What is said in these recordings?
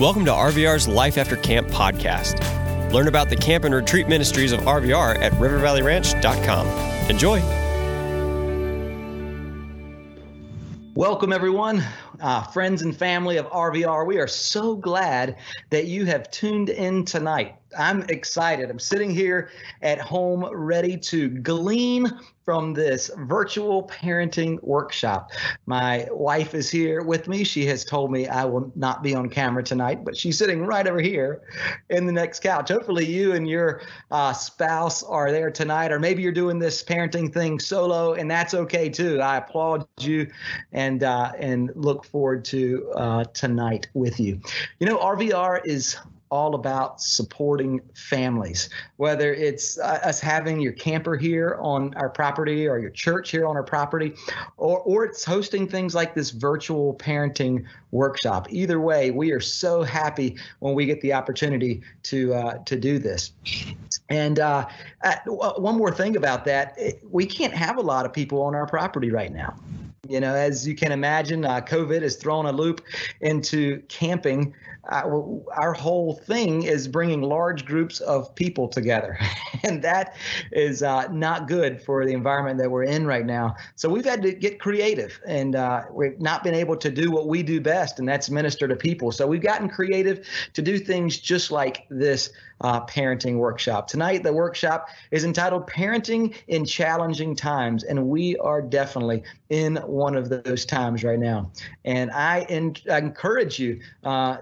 Welcome to RVR's Life After Camp podcast. Learn about the camp and retreat ministries of RVR at rivervalleyranch.com. Enjoy. Welcome, everyone, uh, friends and family of RVR. We are so glad that you have tuned in tonight. I'm excited. I'm sitting here at home ready to glean from this virtual parenting workshop. My wife is here with me. She has told me I will not be on camera tonight, but she's sitting right over here in the next couch. Hopefully, you and your uh, spouse are there tonight, or maybe you're doing this parenting thing solo, and that's okay too. I applaud you and uh, and look forward to uh, tonight with you. You know, RVR is all about supporting families, whether it's uh, us having your camper here on our property or your church here on our property, or, or it's hosting things like this virtual parenting workshop. Either way, we are so happy when we get the opportunity to uh, to do this. And uh, uh one more thing about that, we can't have a lot of people on our property right now. You know, as you can imagine, uh, COVID has thrown a loop into camping. Our whole thing is bringing large groups of people together, and that is uh, not good for the environment that we're in right now. So we've had to get creative, and uh, we've not been able to do what we do best, and that's minister to people. So we've gotten creative to do things just like this uh, parenting workshop. Tonight, the workshop is entitled Parenting in Challenging Times, and we are definitely in one of those times right now. And I, I encourage you uh,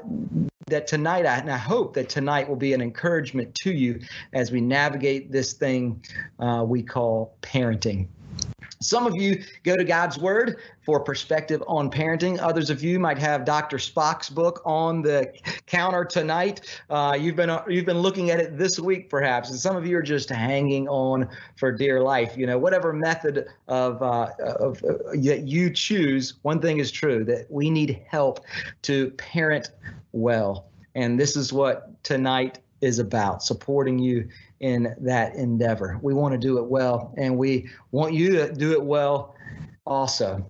that tonight, I, and I hope that tonight will be an encouragement to you as we navigate this thing uh, we call parenting. Some of you go to God's Word for perspective on parenting. Others of you might have Dr. Spock's book on the counter tonight. Uh, you've been uh, you've been looking at it this week, perhaps, and some of you are just hanging on for dear life. You know, whatever method of uh, of uh, that you choose, one thing is true that we need help to parent well, and this is what tonight is about supporting you in that endeavor. We want to do it well, and we want you to do it well also.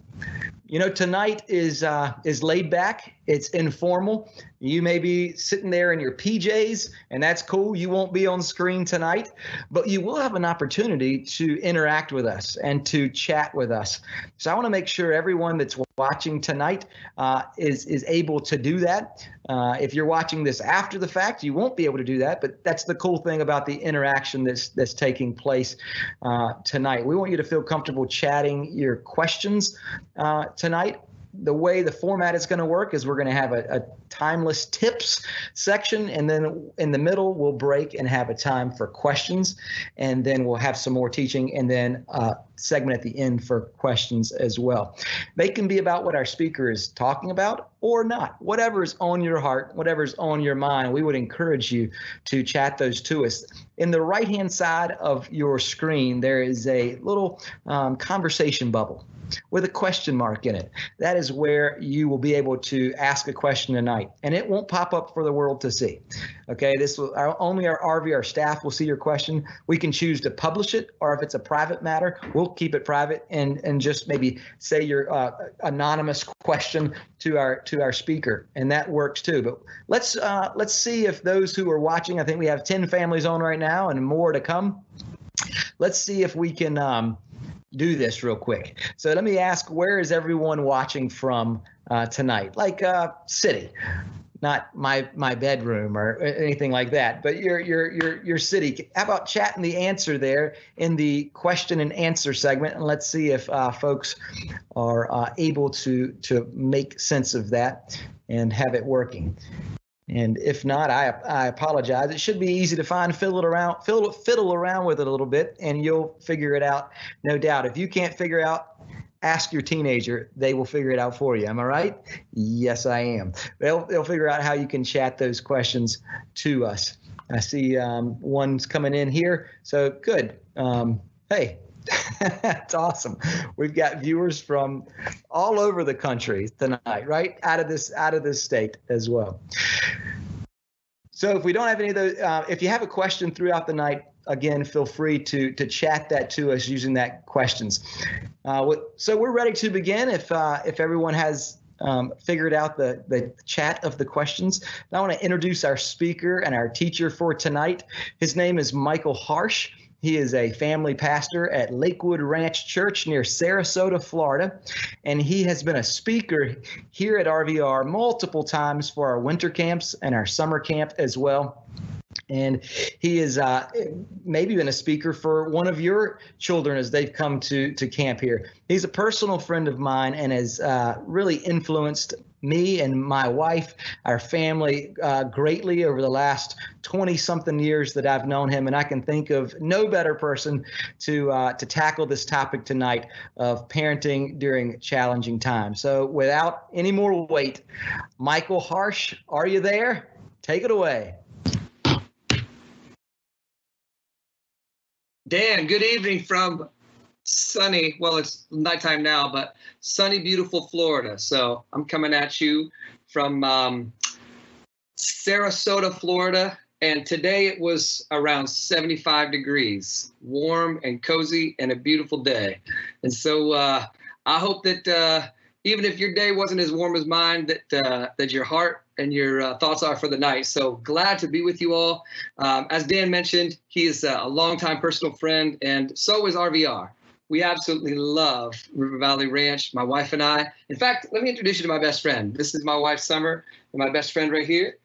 You know, tonight is uh, is laid back. It's informal. You may be sitting there in your PJs, and that's cool. You won't be on screen tonight, but you will have an opportunity to interact with us and to chat with us. So I want to make sure everyone that's watching tonight uh, is is able to do that. Uh, if you're watching this after the fact, you won't be able to do that. But that's the cool thing about the interaction that's that's taking place uh, tonight. We want you to feel comfortable chatting your questions uh, tonight the way the format is going to work is we're going to have a, a, timeless tips section and then in the middle we'll break and have a time for questions and then we'll have some more teaching and then a segment at the end for questions as well. They can be about what our speaker is talking about or not. Whatever is on your heart whatever is on your mind we would encourage you to chat those to us. In the right hand side of your screen there is a little um, conversation bubble with a question mark in it. That is where you will be able to ask a question tonight, and it won't pop up for the world to see. Okay, this will our, only our RVR staff will see your question. We can choose to publish it, or if it's a private matter, we'll keep it private and and just maybe say your uh, anonymous question to our to our speaker, and that works too. But let's uh, let's see if those who are watching. I think we have ten families on right now, and more to come. Let's see if we can. Um, do this real quick. So let me ask, where is everyone watching from uh, tonight? Like uh, city, not my my bedroom or anything like that, but your your your your city. How about chatting the answer there in the question and answer segment, and let's see if uh, folks are uh, able to to make sense of that and have it working. And if not, I, I apologize. It should be easy to find. Fiddle it around, fiddle, fiddle around with it a little bit, and you'll figure it out, no doubt. If you can't figure out, ask your teenager. They will figure it out for you. Am I right? Yes, I am. They'll they'll figure out how you can chat those questions to us. I see um, one's coming in here. So good. Um, hey, That's awesome. We've got viewers from all over the country tonight, right? Out of this out of this state as well. So if we don't have any of those, uh, if you have a question throughout the night, again, feel free to to chat that to us using that questions. Uh, so we're ready to begin. If uh, if everyone has um, figured out the, the chat of the questions. I want to introduce our speaker and our teacher for tonight. His name is Michael Harsh. He is a family pastor at Lakewood Ranch Church near Sarasota, Florida, and he has been a speaker here at RVR multiple times for our winter camps and our summer camp as well and he is uh, maybe been a speaker for one of your children as they've come to to camp here. He's a personal friend of mine and has uh, really influenced me and my wife, our family, uh, greatly over the last 20 something years that I've known him. And I can think of no better person to uh, to tackle this topic tonight of parenting during challenging times. So without any more wait, Michael Harsh, are you there? Take it away. Dan, good evening from sunny, well, it's nighttime now, but sunny, beautiful Florida. So I'm coming at you from um, Sarasota, Florida. And today it was around 75 degrees, warm and cozy, and a beautiful day. And so uh, I hope that uh, even if your day wasn't as warm as mine, that uh, that your heart and your uh, thoughts are for the night. So glad to be with you all. Um, as Dan mentioned, he is a longtime personal friend, and so is RVR. We absolutely love River Valley Ranch, my wife and I. In fact, let me introduce you to my best friend. This is my wife, Summer, and my best friend right here.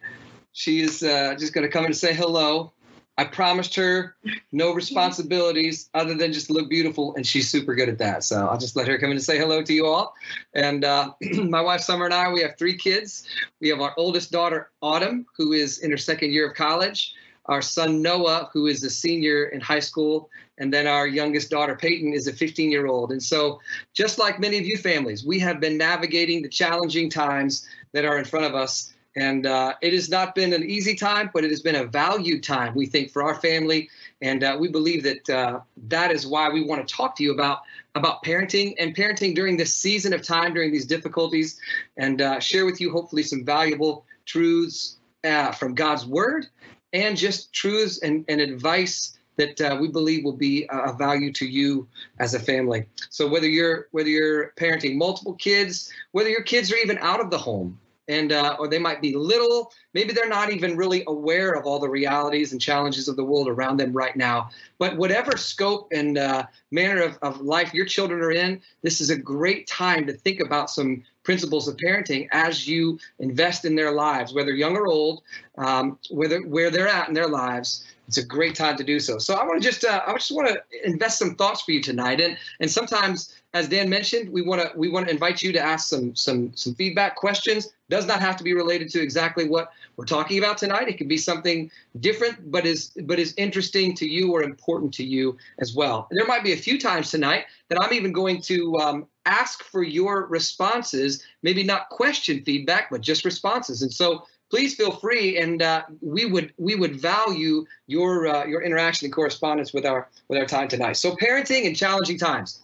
She is uh, just going to come in and say hello. I promised her no responsibilities other than just look beautiful, and she's super good at that. So I'll just let her come in and say hello to you all. And uh, my wife Summer and I, we have three kids. We have our oldest daughter Autumn, who is in her second year of college. Our son Noah, who is a senior in high school, and then our youngest daughter Peyton is a 15-year-old. And so, just like many of you families, we have been navigating the challenging times that are in front of us and uh, it has not been an easy time, but it has been a valued time, we think, for our family. And uh, we believe that uh, that is why we want to talk to you about about parenting and parenting during this season of time, during these difficulties, and uh, share with you hopefully some valuable truths uh, from God's Word and just truths and, and advice that uh, we believe will be a value to you as a family. So whether you're whether you're parenting multiple kids, whether your kids are even out of the home, and uh, or they might be little maybe they're not even really aware of all the realities and challenges of the world around them right now but whatever scope and uh, manner of, of life your children are in this is a great time to think about some principles of parenting as you invest in their lives whether young or old um, whether where they're at in their lives it's a great time to do so. So I want to just uh, I just want to invest some thoughts for you tonight, and and sometimes, as Dan mentioned, we want to we want to invite you to ask some some some feedback questions. Does not have to be related to exactly what we're talking about tonight. It could be something different, but is but is interesting to you or important to you as well. And there might be a few times tonight that I'm even going to um, ask for your responses, maybe not question feedback, but just responses. And so please feel free, and uh, we would we would value your uh, your interaction and correspondence with our with our time tonight. So parenting in challenging times.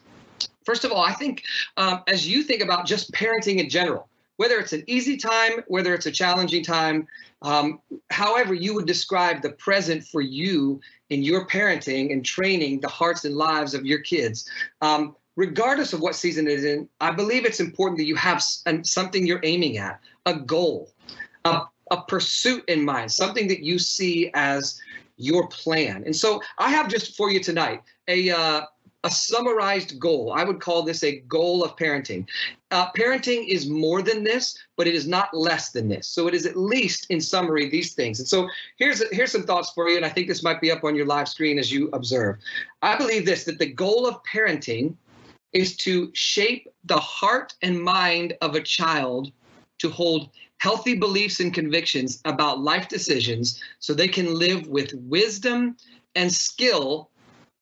First of all, I think um, as you think about just parenting in general, whether it's an easy time, whether it's a challenging time, um, however you would describe the present for you in your parenting and training the hearts and lives of your kids. Um, regardless of what season it is in, I believe it's important that you have something you're aiming at, a goal, a, a pursuit in mind, something that you see as your plan. And so I have just for you tonight a uh, a summarized goal. I would call this a goal of parenting. Uh, parenting is more than this, but it is not less than this. So it is at least, in summary, these things. And so here's here's some thoughts for you, and I think this might be up on your live screen as you observe. I believe this that the goal of parenting is to shape the heart and mind of a child to hold healthy beliefs and convictions about life decisions so they can live with wisdom and skill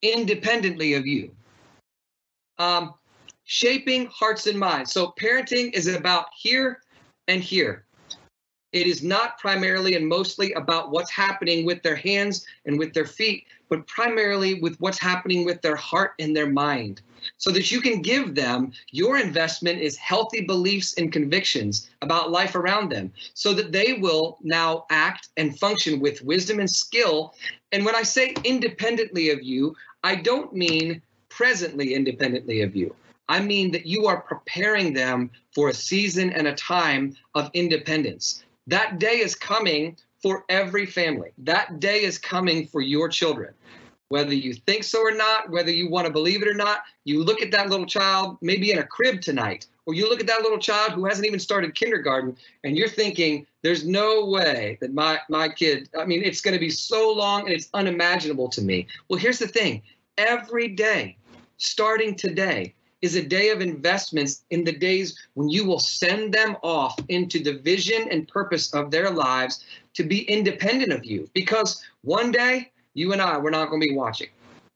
independently of you. Um, shaping hearts and minds. So, parenting is about here and here. It is not primarily and mostly about what's happening with their hands and with their feet, but primarily with what's happening with their heart and their mind so that you can give them your investment is healthy beliefs and convictions about life around them so that they will now act and function with wisdom and skill. And when I say independently of you, I don't mean presently independently of you. I mean that you are preparing them for a season and a time of independence. That day is coming for every family. That day is coming for your children. Whether you think so or not, whether you want to believe it or not, you look at that little child maybe in a crib tonight, or you look at that little child who hasn't even started kindergarten, and you're thinking, there's no way that my, my kid, I mean, it's going to be so long and it's unimaginable to me. Well, here's the thing every day, starting today, is a day of investments in the days when you will send them off into the vision and purpose of their lives to be independent of you. Because one day, you and I, we're not going to be watching.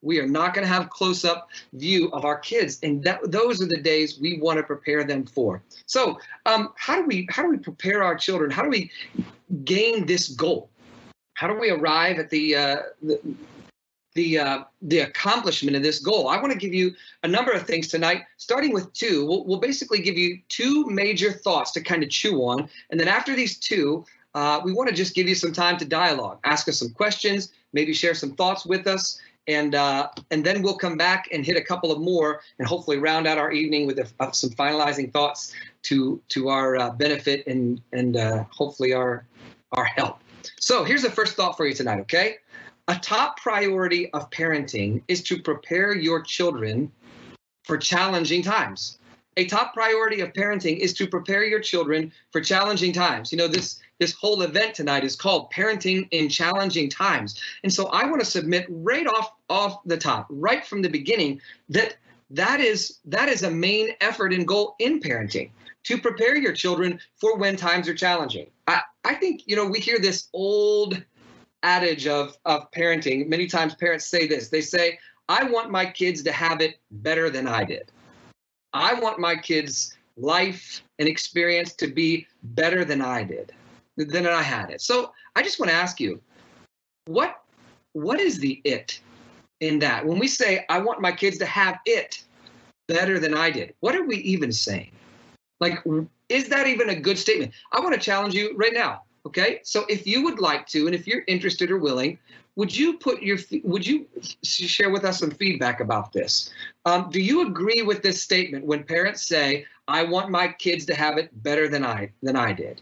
We are not going to have close up view of our kids, and that those are the days we want to prepare them for. So, um, how do we how do we prepare our children? How do we gain this goal? How do we arrive at the uh, the the uh, the accomplishment of this goal. I want to give you a number of things tonight, starting with two. We'll, we'll basically give you two major thoughts to kind of chew on, and then after these two, uh, we want to just give you some time to dialogue, ask us some questions, maybe share some thoughts with us, and uh, and then we'll come back and hit a couple of more, and hopefully round out our evening with a, uh, some finalizing thoughts to to our uh, benefit and and uh, hopefully our our help. So here's the first thought for you tonight. Okay, a top priority of parenting is to prepare your children for challenging times. A top priority of parenting is to prepare your children for challenging times. You know, this this whole event tonight is called Parenting in Challenging Times. And so I want to submit right off off the top, right from the beginning, that that is that is a main effort and goal in parenting to prepare your children for when times are challenging. I, I think, you know, we hear this old adage of of parenting. Many times parents say this. They say, "I want my kids to have it better than I did. I want my kids' life and experience to be better than I did, than I had it." So I just want to ask you, what what is the it in that? When we say, "I want my kids to have it better than I did," what are we even saying? Like, is that even a good statement? I want to challenge you right now Okay, so if you would like to, and if you're interested or willing, would you put your would you share with us some feedback about this? Um, do you agree with this statement when parents say, "I want my kids to have it better than I than I did"?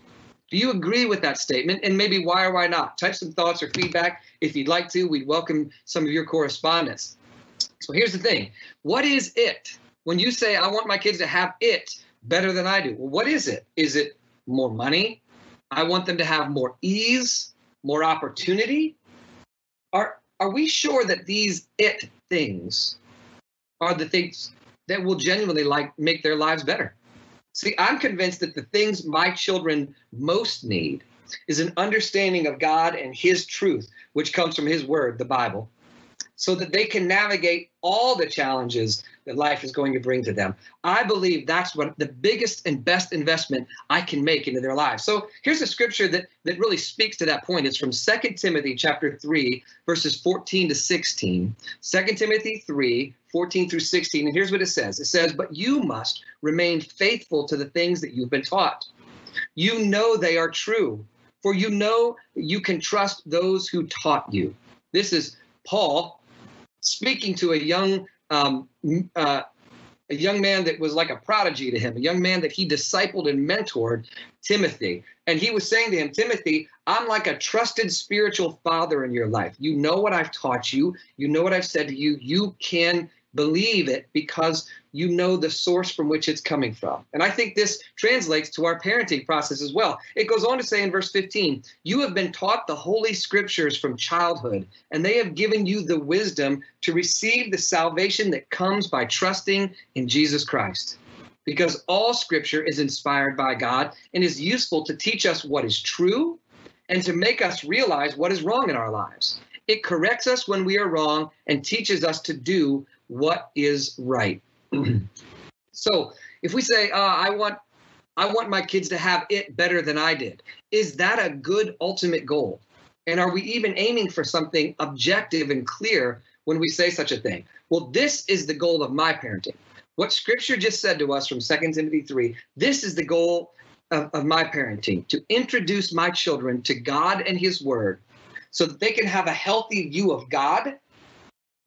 Do you agree with that statement? And maybe why or why not? Type some thoughts or feedback if you'd like to. We'd welcome some of your correspondence. So here's the thing: what is it when you say, "I want my kids to have it better than I do"? Well, what is it? Is it more money? I want them to have more ease, more opportunity. Are are we sure that these it things are the things that will genuinely like make their lives better? See, I'm convinced that the things my children most need is an understanding of God and his truth, which comes from his word, the Bible, so that they can navigate all the challenges that life is going to bring to them. I believe that's what the biggest and best investment I can make into their lives. So here's a scripture that that really speaks to that point. It's from 2 Timothy chapter 3 verses 14 to 16. 2 Timothy 3 14 through 16 and here's what it says. It says, "But you must remain faithful to the things that you've been taught. You know they are true, for you know you can trust those who taught you." This is Paul speaking to a young um, uh, a young man that was like a prodigy to him, a young man that he discipled and mentored, Timothy. And he was saying to him, Timothy, I'm like a trusted spiritual father in your life. You know what I've taught you, you know what I've said to you. You can believe it because you know the source from which it's coming from. And I think this translates to our parenting process as well. It goes on to say in verse 15, You have been taught the holy scriptures from childhood, and they have given you the wisdom to receive the salvation that comes by trusting in Jesus Christ. Because all scripture is inspired by God and is useful to teach us what is true and to make us realize what is wrong in our lives. It corrects us when we are wrong and teaches us to do what is right. so if we say, uh, I want I want my kids to have it better than I did, is that a good ultimate goal? And are we even aiming for something objective and clear when we say such a thing? Well, this is the goal of my parenting. What scripture just said to us from 2 Timothy 3, this is the goal of, of my parenting to introduce my children to God and His Word so that they can have a healthy view of God,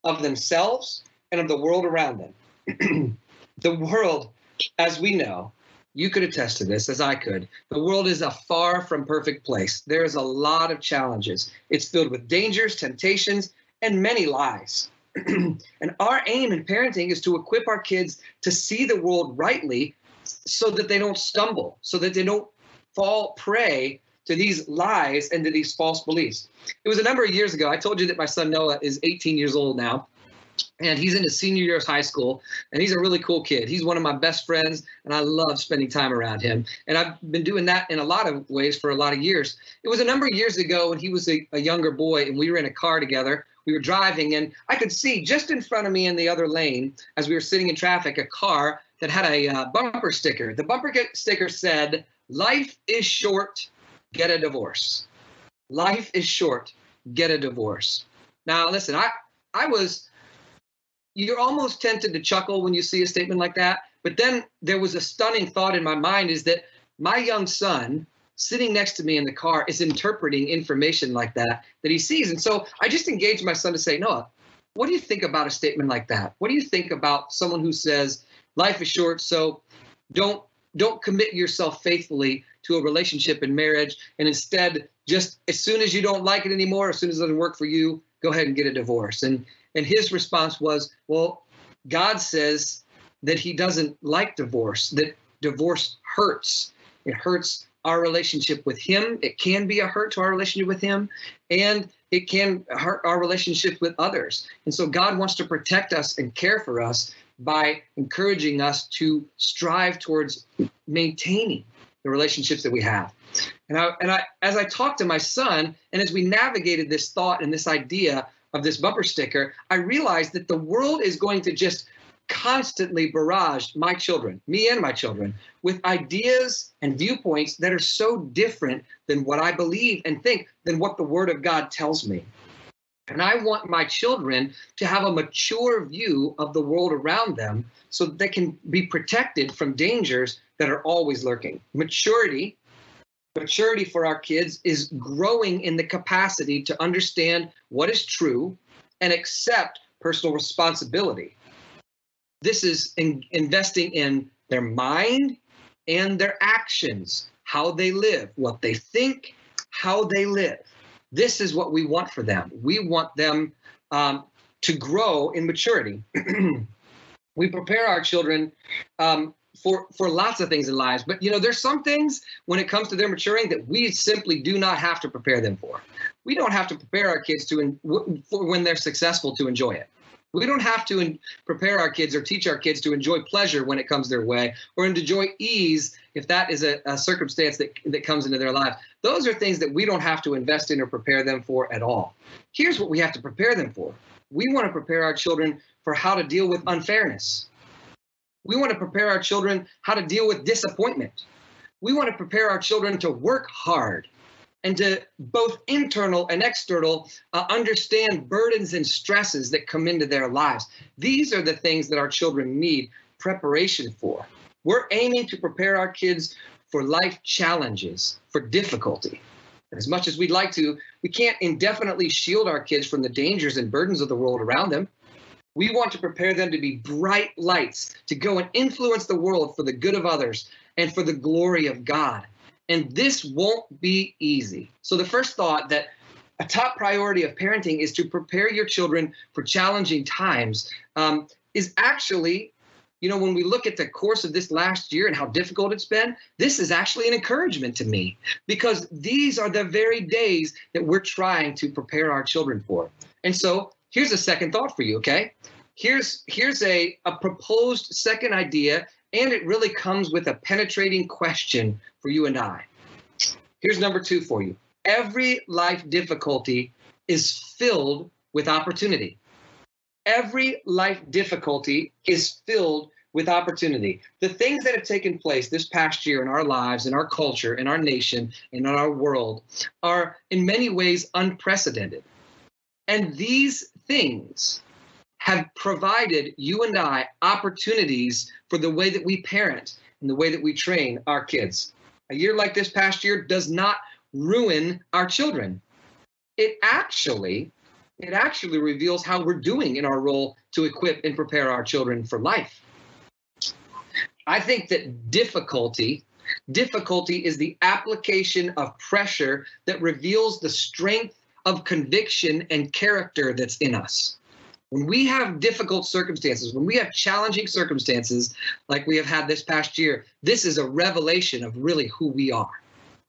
of themselves, and of the world around them. the world, as we know, you could attest to this as I could. The world is a far from perfect place. There is a lot of challenges. It's filled with dangers, temptations, and many lies. and our aim in parenting is to equip our kids to see the world rightly so that they don't stumble, so that they don't fall prey to these lies and to these false beliefs. It was a number of years ago. I told you that my son Noah is 18 years old now and he's in his senior year of high school and he's a really cool kid. He's one of my best friends and i love spending time around him. And i've been doing that in a lot of ways for a lot of years. It was a number of years ago when he was a, a younger boy and we were in a car together. We were driving and i could see just in front of me in the other lane as we were sitting in traffic a car that had a uh, bumper sticker. The bumper sticker said life is short get a divorce. Life is short get a divorce. Now listen i i was you're almost tempted to chuckle when you see a statement like that. But then there was a stunning thought in my mind is that my young son sitting next to me in the car is interpreting information like that that he sees. And so I just engaged my son to say, Noah, what do you think about a statement like that? What do you think about someone who says life is short, so don't don't commit yourself faithfully to a relationship and marriage and instead just as soon as you don't like it anymore, as soon as it doesn't work for you, go ahead and get a divorce. And and his response was, well, God says that he doesn't like divorce, that divorce hurts. It hurts our relationship with him. It can be a hurt to our relationship with him, and it can hurt our relationship with others. And so God wants to protect us and care for us by encouraging us to strive towards maintaining the relationships that we have. And I, and I, as I talked to my son, and as we navigated this thought and this idea of this bumper sticker, I realized that the world is going to just constantly barrage my children, me and my children, with ideas and viewpoints that are so different than what I believe and think than what the Word of God tells me. And I want my children to have a mature view of the world around them so that they can be protected from dangers that are always lurking. Maturity maturity for our kids is growing in the capacity to understand what is true and accept personal responsibility. This is in investing in their mind and their actions, how they live, what they think, how they live. This is what we want for them. We want them um, to grow in maturity. we prepare our children um, for for lots of things in lives but you know there's some things when it comes to their maturing that we simply do not have to prepare them for. We don't have to prepare our kids to for when they're successful to enjoy it. We don't have to prepare our kids or teach our kids to enjoy pleasure when it comes their way or enjoy ease if that is a, a circumstance that, that comes into their lives. Those are things that we don't have to invest in or prepare them for at all. Here's what we have to prepare them for. We want to prepare our children for how to deal with unfairness we want to prepare our children how to deal with disappointment. We want to prepare our children to work hard and to both internal and external uh, understand burdens and stresses that come into their lives. These are the things that our children need preparation for. We're aiming to prepare our kids for life challenges, for difficulty. As much as we'd like to, we can't indefinitely shield our kids from the dangers and burdens of the world around them. We want to prepare them to be bright lights, to go and influence the world for the good of others and for the glory of God. And this won't be easy. So, the first thought that a top priority of parenting is to prepare your children for challenging times um, is actually you know, when we look at the course of this last year and how difficult it's been, this is actually an encouragement to me because these are the very days that we're trying to prepare our children for. And so here's a second thought for you, okay? Here's here's a, a proposed second idea, and it really comes with a penetrating question for you and I. Here's number two for you. Every life difficulty is filled with opportunity. Every life difficulty is filled with opportunity. The things that have taken place this past year in our lives, in our culture, in our nation, and in our world are in many ways unprecedented. And these things have provided you and I opportunities for the way that we parent and the way that we train our kids. A year like this past year does not ruin our children. It actually it actually reveals how we're doing in our role to equip and prepare our children for life. I think that difficulty difficulty is the application of pressure that reveals the strength of conviction and character that's in us. When we have difficult circumstances, when we have challenging circumstances like we have had this past year, this is a revelation of really who we are.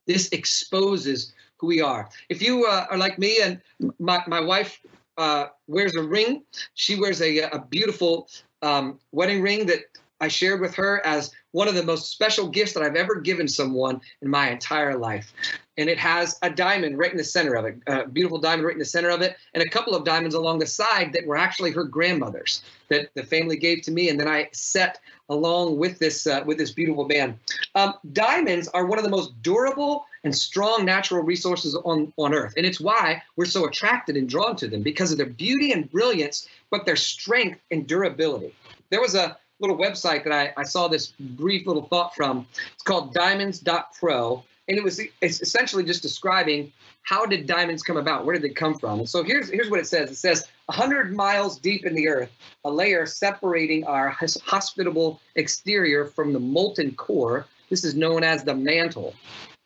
This exposes who we are. If you uh, are like me and my, my wife uh, wears a ring, she wears a, a beautiful um, wedding ring that I shared with her as one of the most special gifts that I've ever given someone in my entire life. And it has a diamond right in the center of it, a beautiful diamond right in the center of it, and a couple of diamonds along the side that were actually her grandmother's that the family gave to me, and then I set along with this uh, with this beautiful band. Um, diamonds are one of the most durable and strong natural resources on on Earth, and it's why we're so attracted and drawn to them because of their beauty and brilliance, but their strength and durability. There was a little website that I, I saw this brief little thought from. It's called diamonds.pro. And it was it's essentially just describing how did diamonds come about? Where did they come from? So here's here's what it says. It says 100 miles deep in the earth, a layer separating our hospitable exterior from the molten core. This is known as the mantle.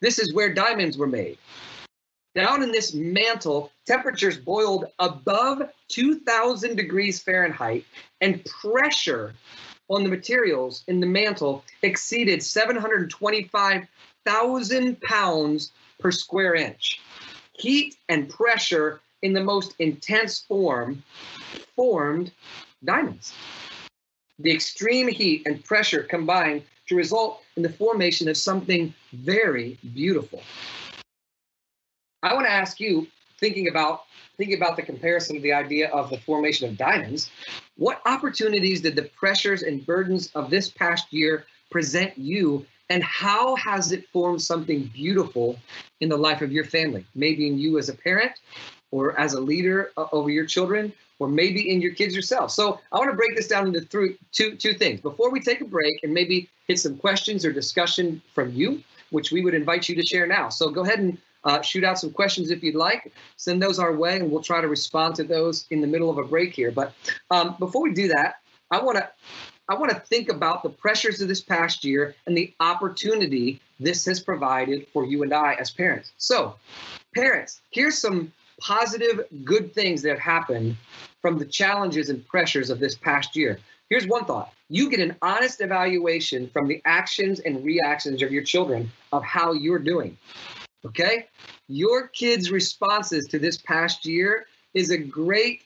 This is where diamonds were made. Down in this mantle, temperatures boiled above 2,000 degrees Fahrenheit, and pressure on the materials in the mantle exceeded 725,000 pounds per square inch. Heat and pressure in the most intense form formed diamonds. The extreme heat and pressure combined to result in the formation of something very beautiful. I want to ask you, thinking about thinking about the comparison of the idea of the formation of diamonds, what opportunities did the pressures and burdens of this past year present you, and how has it formed something beautiful in the life of your family? Maybe in you as a parent, or as a leader uh, over your children, or maybe in your kids yourself. So I want to break this down into three, two, two things. Before we take a break and maybe hit some questions or discussion from you, which we would invite you to share now. So go ahead and uh, shoot out some questions if you'd like. Send those our way, and we'll try to respond to those in the middle of a break here. But um, before we do that, I want to I want to think about the pressures of this past year and the opportunity this has provided for you and I as parents. So, parents, here's some positive, good things that have happened from the challenges and pressures of this past year. Here's one thought you get an honest evaluation from the actions and reactions of your children of how you're doing. Okay? Your kids' responses to this past year is a great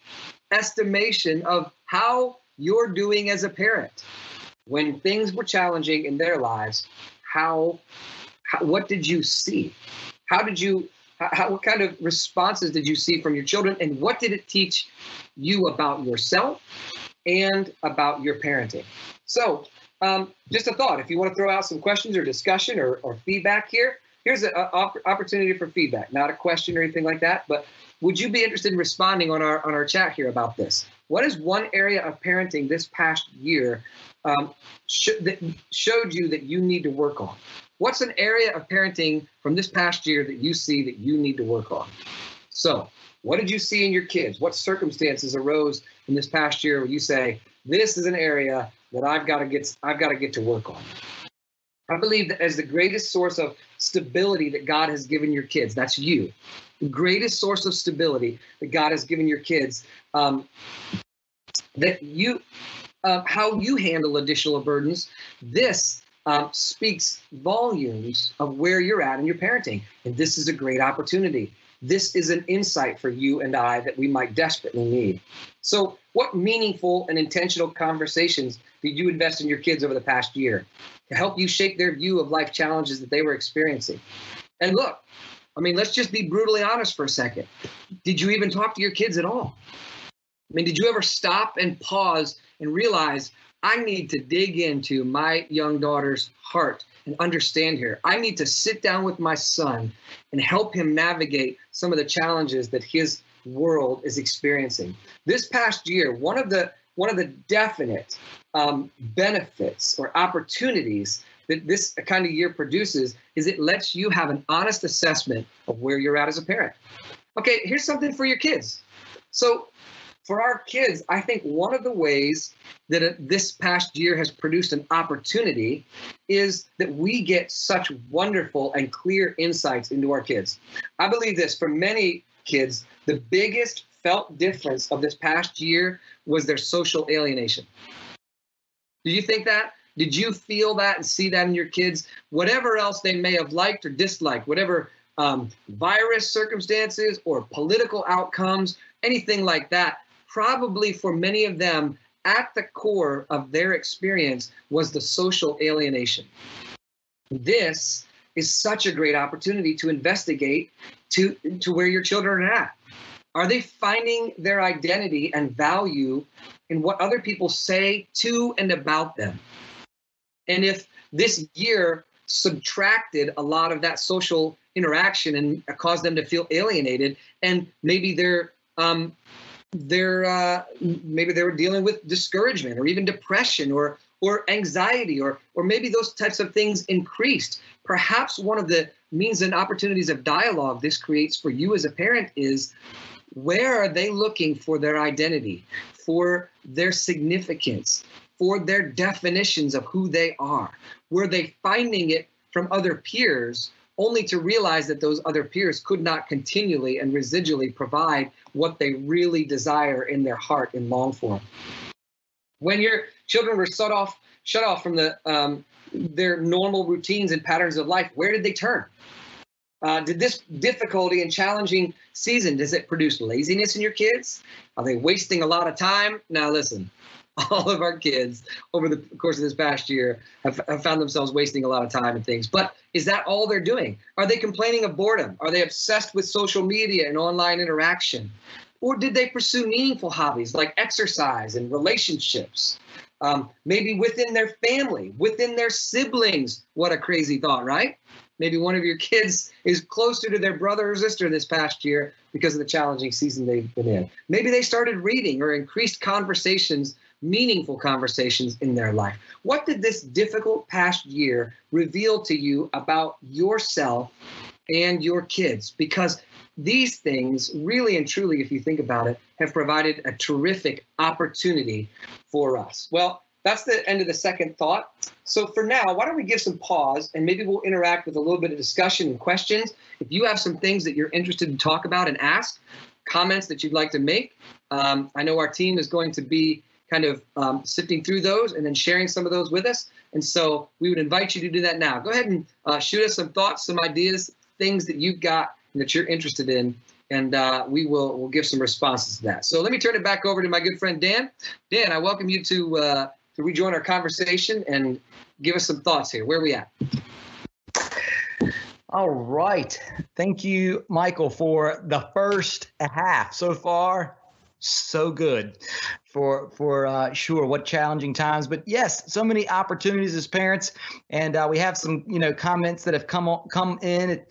estimation of how you're doing as a parent. When things were challenging in their lives, how, how what did you see? How did you how, what kind of responses did you see from your children and what did it teach you about yourself and about your parenting so um, just a thought if you want to throw out some questions or discussion or, or feedback here here's an opportunity for feedback, not a question or anything like that, but would you be interested in responding on our on our chat here about this? What is one area of parenting this past year um, sh- that showed you that you need to work on? What's an area of parenting from this past year that you see that you need to work on? So, what did you see in your kids? What circumstances arose in this past year where you say this is an area that I've got to get I've got to get to work on? I believe that as the greatest source of stability that God has given your kids, that's you. The greatest source of stability that God has given your kids, um, that you, uh, how you handle additional burdens, this um, speaks volumes of where you're at in your parenting. And this is a great opportunity. This is an insight for you and I that we might desperately need. So, what meaningful and intentional conversations did you invest in your kids over the past year? to help you shape their view of life challenges that they were experiencing. And look, I mean, let's just be brutally honest for a second. Did you even talk to your kids at all? I mean, did you ever stop and pause and realize I need to dig into my young daughter's heart and understand her? I need to sit down with my son and help him navigate some of the challenges that his world is experiencing. This past year, one of the one of the definite um, benefits or opportunities that this kind of year produces is it lets you have an honest assessment of where you're at as a parent. Okay, here's something for your kids. So for our kids, I think one of the ways that this past year has produced an opportunity is that we get such wonderful and clear insights into our kids. I believe this for many kids, the biggest felt difference of this past year was their social alienation. Do you think that? Did you feel that and see that in your kids? Whatever else they may have liked or disliked, whatever um, virus circumstances or political outcomes, anything like that, probably for many of them, at the core of their experience was the social alienation. This is such a great opportunity to investigate to, to where your children are at. Are they finding their identity and value in what other people say to and about them? And if this year subtracted a lot of that social interaction and caused them to feel alienated, and maybe they're um, they're uh, maybe they were dealing with discouragement or even depression or or anxiety or or maybe those types of things increased perhaps one of the means and opportunities of dialogue this creates for you as a parent is where are they looking for their identity for their significance for their definitions of who they are were they finding it from other peers only to realize that those other peers could not continually and residually provide what they really desire in their heart and long for. When your children were shut off, shut off from the um, their normal routines and patterns of life, where did they turn? Uh, did this difficulty and challenging season does it produce laziness in your kids? Are they wasting a lot of time? Now listen, all of our kids over the course of this past year have, have, found themselves wasting a lot of time and things. But is that all they're doing? Are they complaining of boredom? Are they obsessed with social media and online interaction? Or did they pursue meaningful hobbies like exercise and relationships? Um, maybe within their family, within their siblings. What a crazy thought, right? Maybe one of your kids is closer to their brother or sister this past year because of the challenging season they've been in. Maybe they started reading or increased conversations meaningful conversations in their life. What did this difficult past year reveal to you about yourself and your kids? Because these things, really and truly, if you think about it, have provided a terrific opportunity for us. Well, that's the end of the second thought. So for now, why don't we give some pause and maybe we'll interact with a little bit of discussion and questions. If you have some things that you're interested to talk about and ask, comments that you'd like to make, um, I know our team is going to be kind of um, sifting through those and then sharing some of those with us. And so we would invite you to do that now. Go ahead and uh, shoot us some thoughts, some ideas, things that you've got that you're interested in, and uh, we will will give some responses to that. So let me turn it back over to my good friend Dan. Dan, I welcome you to uh, to rejoin our conversation and give us some thoughts here. Where are we at? All right. Thank you, Michael, for the first half. So far, so good for for uh, sure. What challenging times, but yes, so many opportunities as parents, and uh, we have some you know comments that have come on, come in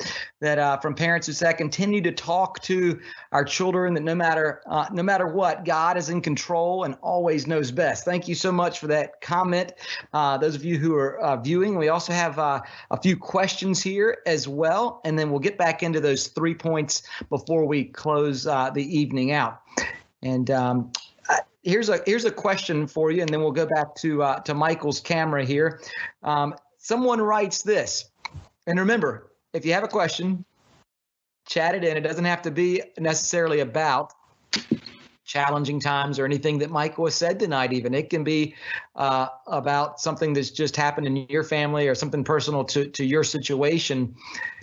that uh, from parents who say continue to talk to our children that no matter uh, no matter what, God is in control and always knows best. Thank you so much for that comment. Uh, those of you who are uh, viewing, we also have a few questions here as well, and then we'll get back into those three points before we close the evening out. And um, here's a here's a question for you, and then we'll go back to uh, to Michael's camera here. Um, someone writes this, and remember, if you have a question, chat it in. It doesn't have to be necessarily about challenging times or anything that Michael has said tonight, even. It can be uh, about something that's just happened in your family or something personal to, to your situation.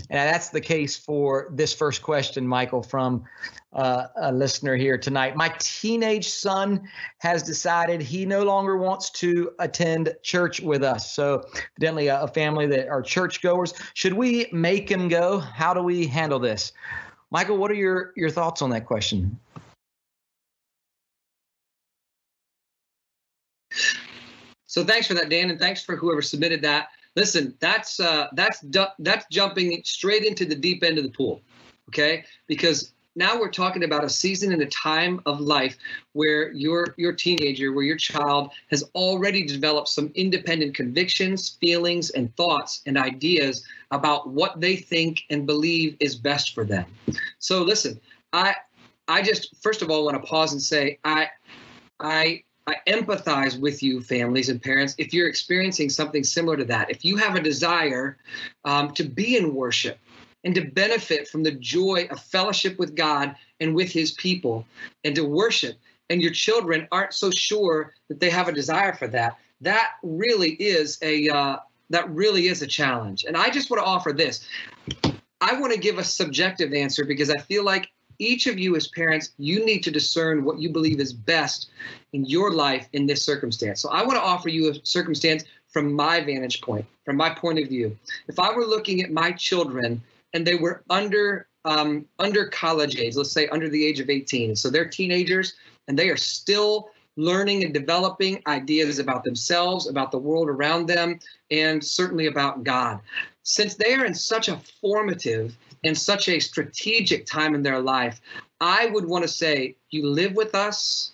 And that's the case for this first question, Michael, from uh, a listener here tonight. My teenage son has decided he no longer wants to attend church with us. So, evidently, a, a family that are churchgoers. Should we make him go? How do we handle this? Michael, what are your, your thoughts on that question? So thanks for that, Dan, and thanks for whoever submitted that. Listen, that's uh, that's that's jumping straight into the deep end of the pool, okay? Because now we're talking about a season and a time of life where your your teenager, where your child has already developed some independent convictions, feelings, and thoughts and ideas about what they think and believe is best for them. So listen, I I just first of all want to pause and say I I I empathize with you, families and parents, if you're experiencing something similar to that. If you have a desire um, to be in worship and to benefit from the joy of fellowship with God and with His people and to worship, and your children aren't so sure that they have a desire for that, that really is a uh, that really is a challenge. And I just want to offer this. I want to give a subjective answer because I feel like each of you as parents, you need to discern what you believe is best in your life in this circumstance. So I want to offer you a circumstance from my vantage point, from my point of view. If I were looking at my children and they were under um, under college age, let's say under the age of 18, so they're teenagers and they are still learning and developing ideas about themselves, about the world around them, and certainly about God. Since they are in such a formative in such a strategic time in their life, I would want to say, you live with us.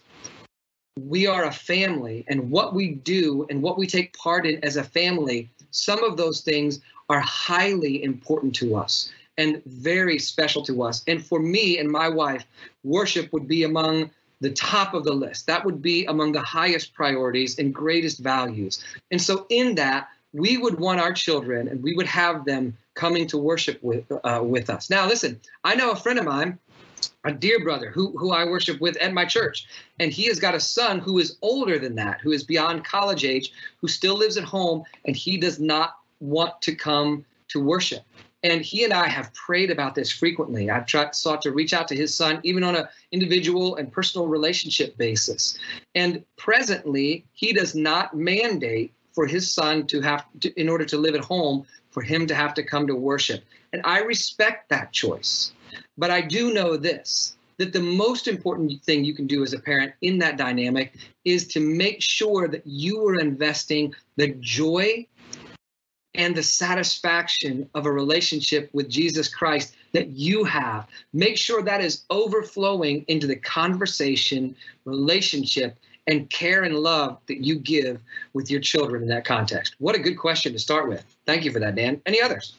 We are a family, and what we do and what we take part in as a family, some of those things are highly important to us and very special to us. And for me and my wife, worship would be among the top of the list. That would be among the highest priorities and greatest values. And so, in that, we would want our children and we would have them coming to worship with uh, with us. Now, listen, I know a friend of mine, a dear brother who who I worship with at my church, and he has got a son who is older than that, who is beyond college age, who still lives at home, and he does not want to come to worship. And he and I have prayed about this frequently. I've tried, sought to reach out to his son, even on an individual and personal relationship basis. And presently, he does not mandate for his son to have, to, in order to live at home, for him to have to come to worship. And I respect that choice. But I do know this that the most important thing you can do as a parent in that dynamic is to make sure that you are investing the joy and the satisfaction of a relationship with Jesus Christ that you have. Make sure that is overflowing into the conversation, relationship, and care and love that you give with your children in that context? What a good question to start with. Thank you for that, Dan. Any others?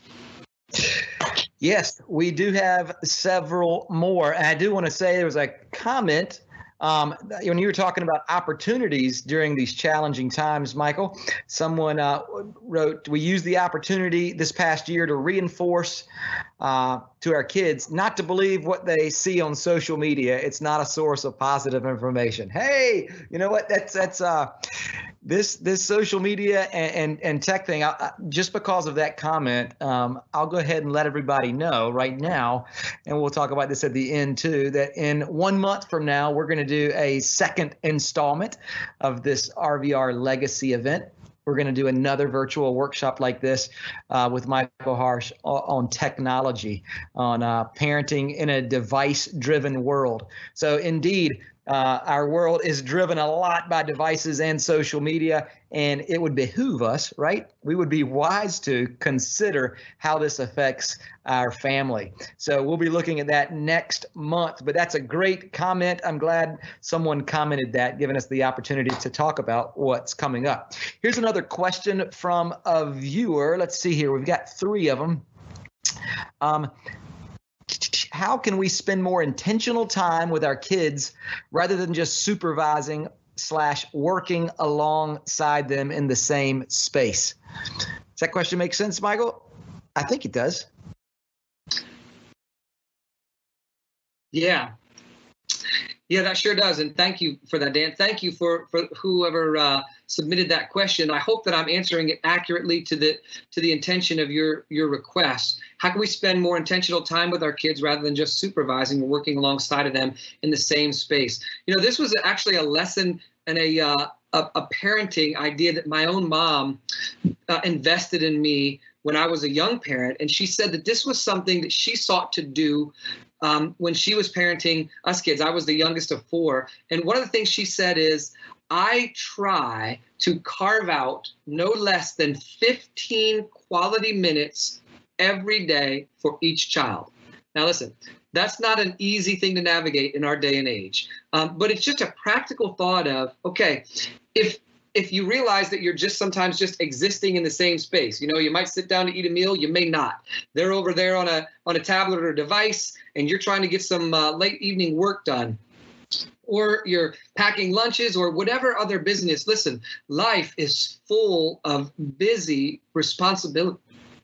Yes, we do have several more. I do want to say there was a comment um, when you were talking about opportunities during these challenging times, Michael, someone uh, wrote, We used the opportunity this past year to reinforce uh, to our kids not to believe what they see on social media. It's not a source of positive information. Hey, you know what? That's, that's, uh, this this social media and and, and tech thing I, just because of that comment um, i'll go ahead and let everybody know right now and we'll talk about this at the end too that in one month from now we're going to do a second installment of this rvr legacy event we're going to do another virtual workshop like this uh, with Michael Harsh on technology, on uh, parenting in a device driven world. So, indeed, uh, our world is driven a lot by devices and social media, and it would behoove us, right? We would be wise to consider how this affects our family. So we'll be looking at that next month. But that's a great comment. I'm glad someone commented that, giving us the opportunity to talk about what's coming up. Here's another question from a viewer. Let's see here. We've got three of them. Um, how can we spend more intentional time with our kids rather than just supervising slash working alongside them in the same space? Does that question make sense michael? I think it does. Yeah. Yeah, that sure does, and thank you for that, Dan. Thank you for for whoever uh, submitted that question. I hope that I'm answering it accurately to the to the intention of your your request. How can we spend more intentional time with our kids rather than just supervising or working alongside of them in the same space? You know, this was actually a lesson and a uh, a, a, parenting idea that my own mom uh, invested in me when I was a young parent, and she said that this was something that she sought to do um, when she was parenting us kids. I was the youngest of four. And one of the things she said is, I try to carve out no less than 15 quality minutes every day for each child. Now, listen, that's not an easy thing to navigate in our day and age, um, but it's just a practical thought of okay, if if you realize that you're just sometimes just existing in the same space you know you might sit down to eat a meal you may not. They're over there on a on a tablet or device and you're trying to get some uh, late evening work done or you're packing lunches or whatever other business listen life is full of busy responsibility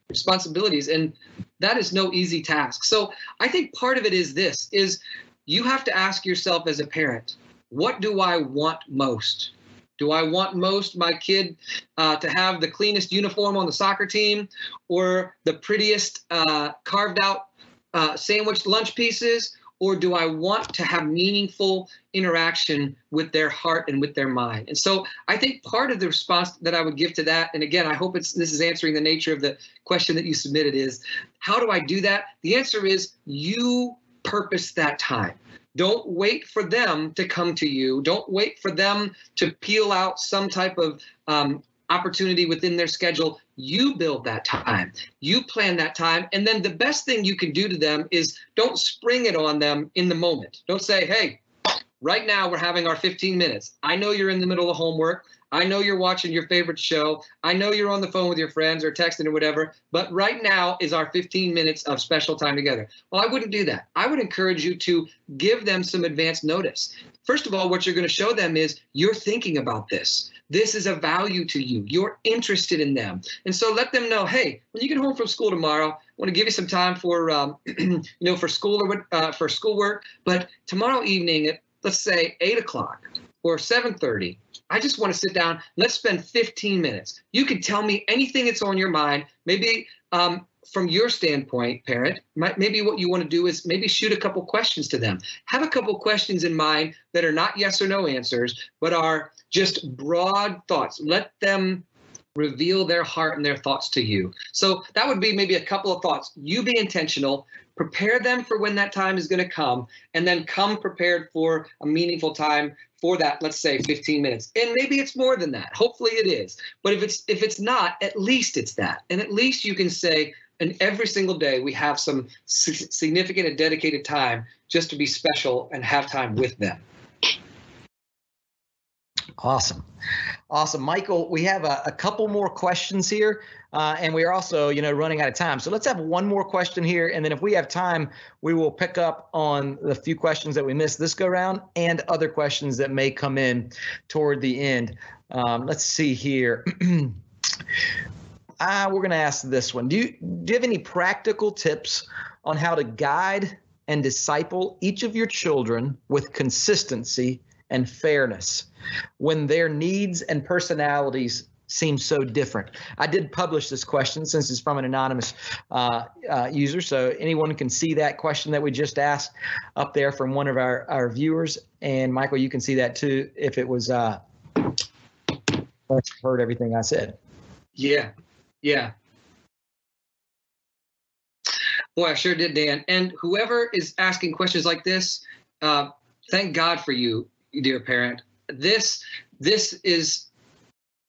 responsibilities and that is no easy task so i think part of it is this is you have to ask yourself as a parent what do i want most do I want most my kid uh, to have the cleanest uniform on the soccer team or the prettiest uh, carved out uh, sandwich lunch pieces? Or do I want to have meaningful interaction with their heart and with their mind? And so I think part of the response that I would give to that, and again, I hope it's this is answering the nature of the question that you submitted is how do I do that? The answer is you purpose that time. Don't wait for them to come to you. Don't wait for them to peel out some type of um, opportunity within their schedule. You build that time, you plan that time. And then the best thing you can do to them is don't spring it on them in the moment. Don't say, hey, right now we're having our 15 minutes. I know you're in the middle of homework. I know you're watching your favorite show. I know you're on the phone with your friends or texting or whatever, but right now is our 15 minutes of special time together. Well, I wouldn't do that. I would encourage you to give them some advance notice. First of all, what you're going to show them is you're thinking about this. This is a value to you. You're interested in them. And so let them know, hey, when you get home from school tomorrow, I want to give you some time for, um, you know, for school or uh, for schoolwork. But tomorrow evening at, let's say, 8 o'clock or 7.30, I just want to sit down. Let's spend 15 minutes. You can tell me anything that's on your mind. Maybe um, from your standpoint, parent, might, maybe what you want to do is maybe shoot a couple questions to them. Have a couple questions in mind that are not yes or no answers, but are just broad thoughts. Let them reveal their heart and their thoughts to you. So that would be maybe a couple of thoughts. You be intentional, prepare them for when that time is going to come, and then come prepared for a meaningful time for that let's say 15 minutes and maybe it's more than that hopefully it is but if it's if it's not at least it's that and at least you can say and every single day we have some significant and dedicated time just to be special and have time with them awesome awesome michael we have a, a couple more questions here uh, and we are also, you know, running out of time. So let's have one more question here, and then if we have time, we will pick up on the few questions that we missed this go round and other questions that may come in toward the end. Um, let's see here. uh, we're going to ask this one. Do you do you have any practical tips on how to guide and disciple each of your children with consistency and fairness when their needs and personalities seem so different? I did publish this question since it's from an anonymous uh, uh, user, so anyone can see that question that we just asked up there from one of our, our viewers. And Michael, you can see that too if it was uh, heard everything I said. Yeah, yeah. Boy, I sure did, Dan. And whoever is asking questions like this, uh, thank God for you, dear parent. This this is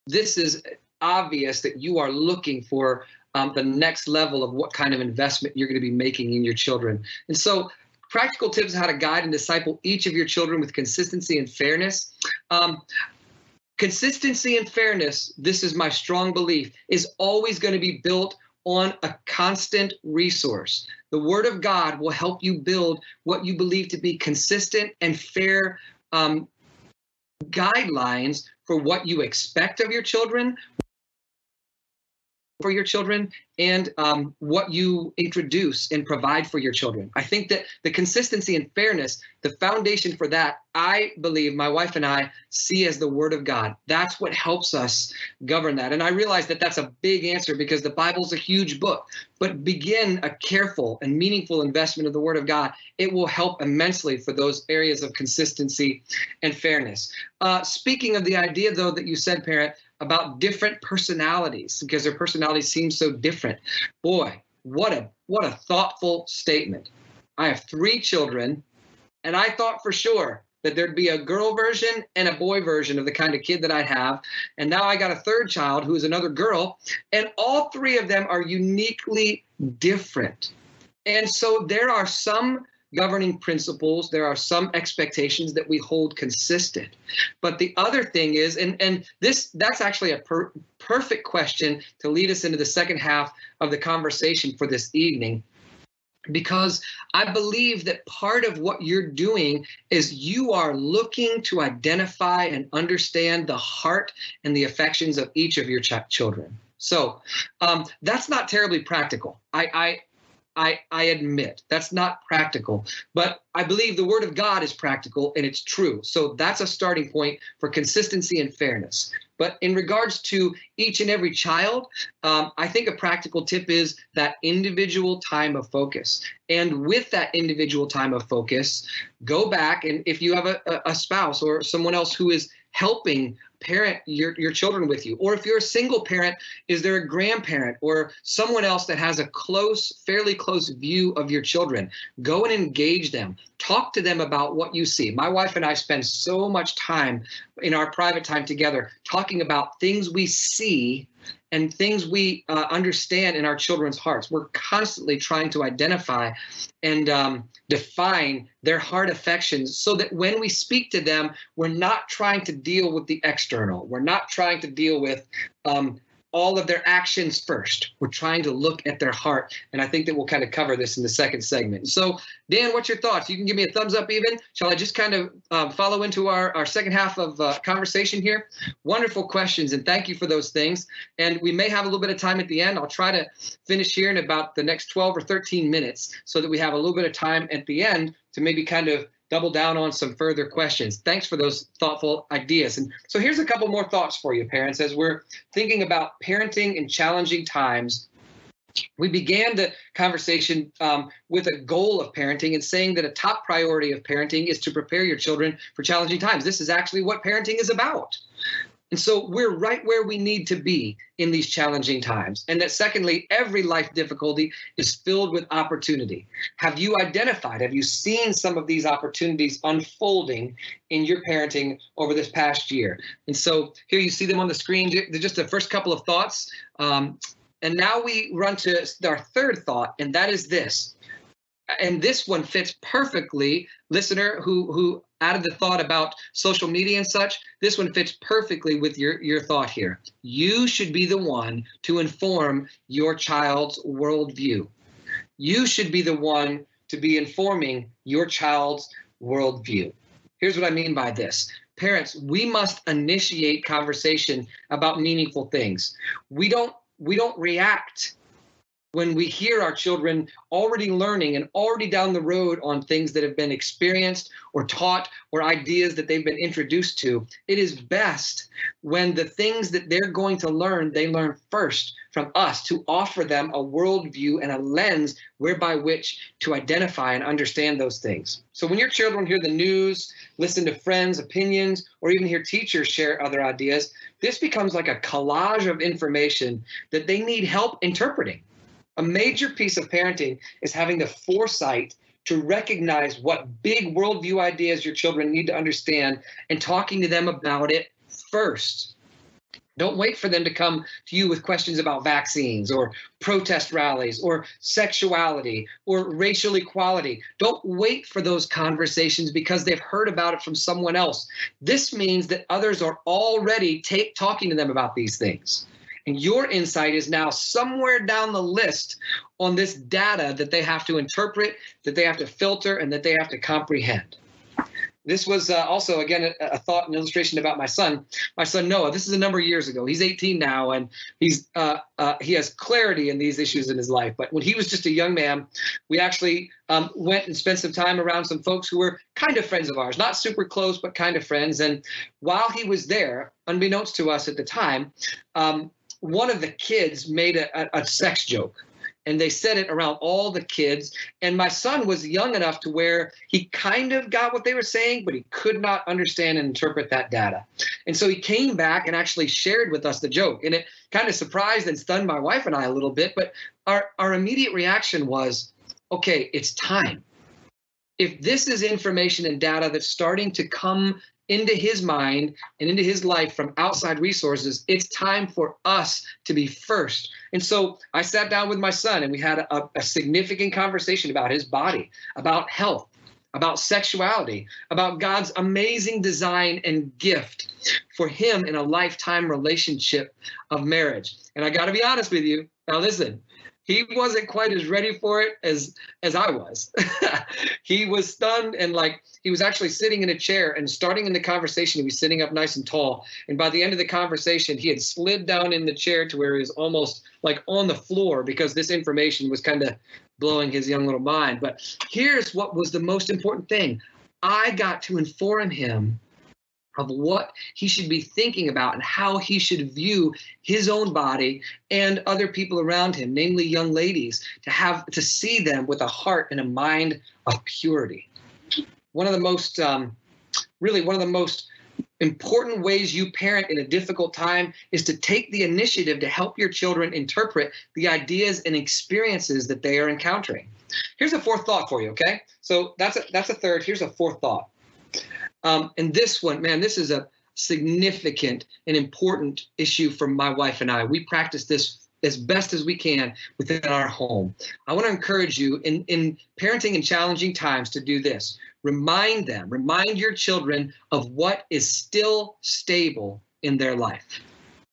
this is obvious that you are looking for um, the next level of what kind of investment you're going to be making in your children. And so, practical tips how to guide and disciple each of your children with consistency and fairness. Um, consistency and fairness, this is my strong belief, is always going to be built on a constant resource. The Word of God will help you build what you believe to be consistent and fair um, guidelines for what you expect of your children, for your children and um, what you introduce and provide for your children. I think that the consistency and fairness, the foundation for that, I believe my wife and I see as the Word of God. That's what helps us govern that. And I realize that that's a big answer because the Bible's a huge book, but begin a careful and meaningful investment of the Word of God. It will help immensely for those areas of consistency and fairness. Uh, speaking of the idea, though, that you said, parent, about different personalities because their personalities seem so different. Boy, what a what a thoughtful statement. I have three children, and I thought for sure that there'd be a girl version and a boy version of the kind of kid that I have. And now I got a third child who is another girl, and all three of them are uniquely different. And so there are some governing principles, there are some expectations that we hold consistent. But the other thing is, and and this that's actually a per, perfect question to lead us into the second half of the conversation for this evening because I believe that part of what you're doing is you are looking to identify and understand the heart and the affections of each of your ch- children. So um, that's not terribly practical. I, I I, I admit that's not practical, but I believe the word of God is practical and it's true. So that's a starting point for consistency and fairness. But in regards to each and every child, um, I think a practical tip is that individual time of focus. And with that individual time of focus, go back and if you have a, a spouse or someone else who is helping parent your, your children with you. Or if you're a single parent is there a grandparent or someone else that has a close fairly close view of your children? Go and engage them. Talk to them about what you see. My wife and i spend so much time in our private time together talking about things we see and things we uh, understand in our children's hearts. We're constantly trying to identify and um, define their heart affections so that when we speak to them, we're not trying to deal with the external. We're not trying to deal with um, all of their actions first. We're trying to look at their heart. And I think that we'll kind of cover this in the second segment. So, Dan, what's your thoughts? You can give me a thumbs up even. Shall I just kind of um, follow into our, our second half of uh, conversation here? Wonderful questions, and thank you for those things. And we may have a little bit of time at the end. I'll try to finish here in about the next 12 or 13 minutes so that we have a little bit of time at the end to maybe kind of double down on some further questions. Thanks for those thoughtful ideas. And so here's a couple more thoughts for you, parents, as we're thinking about parenting in challenging times. We began the conversation um, with a goal of parenting and saying that a top priority of parenting is to prepare your children for challenging times. This is actually what parenting is about. And so we're right where we need to be in these challenging times. And that, secondly, every life difficulty is filled with opportunity. Have you identified, have you seen some of these opportunities unfolding in your parenting over this past year? And so here you see them on the screen. They're just the first couple of thoughts. Um, and now we run to our third thought, and that is this. And this one fits perfectly, listener who who added the thought about social media and such, this one fits perfectly with your, your thought here. You should be the one to inform your child's worldview. You should be the one to be informing your child's worldview. Here's what I mean by this. Parents, we must initiate conversation about meaningful things. We don't we don't react when we hear our children already learning and already down the road on things that have been experienced or taught or ideas that they've been introduced to, it is best when the things that they're going to learn, they learn first from us to offer them a worldview and a lens whereby which to identify and understand those things. So when your children hear the news, listen to friends' opinions, or even hear teachers share other ideas, this becomes like a collage of information that they need help interpreting a major piece of parenting is having the foresight to recognize what big worldview ideas your children need to understand and talking to them about it first. Don't wait for them to come to you with questions about vaccines or protest rallies or sexuality or racial equality. Don't wait for those conversations because they've heard about it from someone else. This means that others are already take, talking to them about these things. And your insight is now somewhere down the list on this data that they have to interpret, that they have to filter, and that they have to comprehend. This was uh, also, again, a, a, thought and illustration about my son. My son Noah. This is a number of years ago. He's 18 now, and he's uh, uh, he has clarity in these issues in his life. But when he was just a young man, we actually um, went and spent some time around some folks who were kind of friends of ours, not super close, but kind of friends. And while he was there, unbeknownst to us at the time, um, one of the kids made a, a, a sex joke and they said it around all the kids. And my son was young enough to where he kind of got what they were saying, but he could not understand and interpret that data. And so he came back and actually shared with us the joke. And it kind of surprised and stunned my wife and I a little bit. But our, our immediate reaction was okay, it's time. If this is information and data that's starting to come into his mind and into his life from outside resources, it's time for us to be first. And so I sat down with my son and we had a, a significant conversation about his body, about health, about sexuality, about God's amazing design and gift for him in a lifetime relationship of marriage. And I got to be honest with you. Now, listen, he wasn't quite as ready for it as as I was. he was stunned and like he was actually sitting in a chair and starting in the conversation he was sitting up nice and tall and by the end of the conversation he had slid down in the chair to where he was almost like on the floor because this information was kind of blowing his young little mind. But here's what was the most important thing. I got to inform him of what he should be thinking about and how he should view his own body and other people around him namely young ladies to have to see them with a heart and a mind of purity. One of the most um, really one of the most important ways you parent in a difficult time is to take the initiative to help your children interpret the ideas and experiences that they are encountering. Here's a fourth thought for you okay? So that's a that's a third. Here's a fourth thought um, and this one, man, this is a significant and important issue for my wife and I. We practice this as best as we can within our home. I want to encourage you in, in parenting in challenging times to do this. Remind them, remind your children of what is still stable in their life.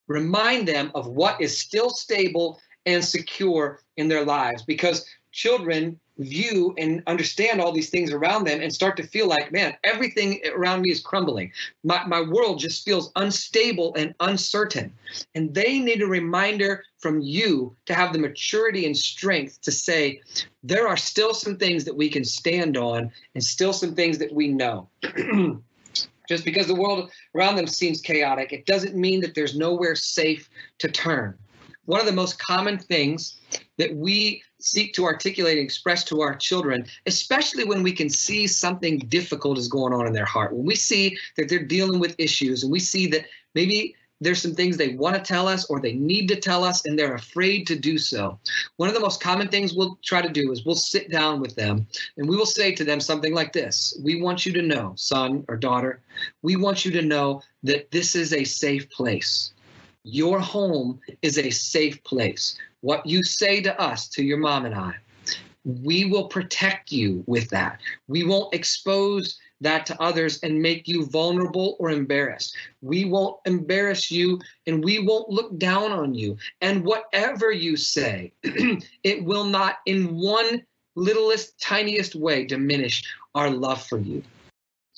Remind them of what is still stable and secure in their lives because children view and understand all these things around them and start to feel like, man, everything around me is crumbling. My, my world just feels unstable and uncertain. And they need a reminder from you to have the maturity and strength to say, there are still some things that we can stand on and still some things that we know. just because the world around them seems chaotic, it doesn't mean that there's nowhere safe to turn. One of the most common things that we seek to articulate and express to our children, especially when we can see something difficult is going on in their heart. When we see that they're dealing with issues and we see that maybe there's some things they want to tell us or they need to tell us and they're afraid to do so. One of the most common things we'll try to do is we'll sit down with them and we will say to them something like this We want you to know, son or daughter, we want you to know that this is a safe place. Your home is a safe place what you say to us, to your mom and I, we will protect you with that. We won't expose that to others and make you vulnerable or embarrassed. We won't embarrass you and we won't look down on you. And whatever you say, it will not in one littlest, tiniest way diminish our love for you.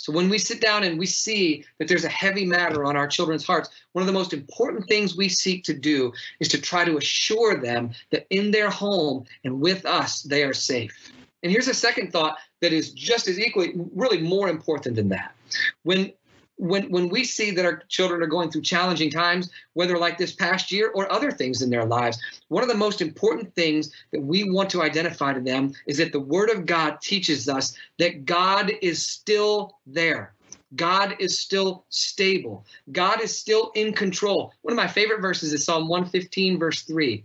So when we sit down and we see that there's a heavy matter on our children's hearts, one of the most important things we seek to do is to try to assure them that in their home and with us, they are safe. And here's a second thought that is just as equally, really more important than that. When when when we see that our children are going through challenging times whether like this past year or other things in their lives one of the most important things that we want to identify to them is that the word of god teaches us that god is still there. God is still stable. God is still in control. One of my favorite verses is psalm 115 verse 3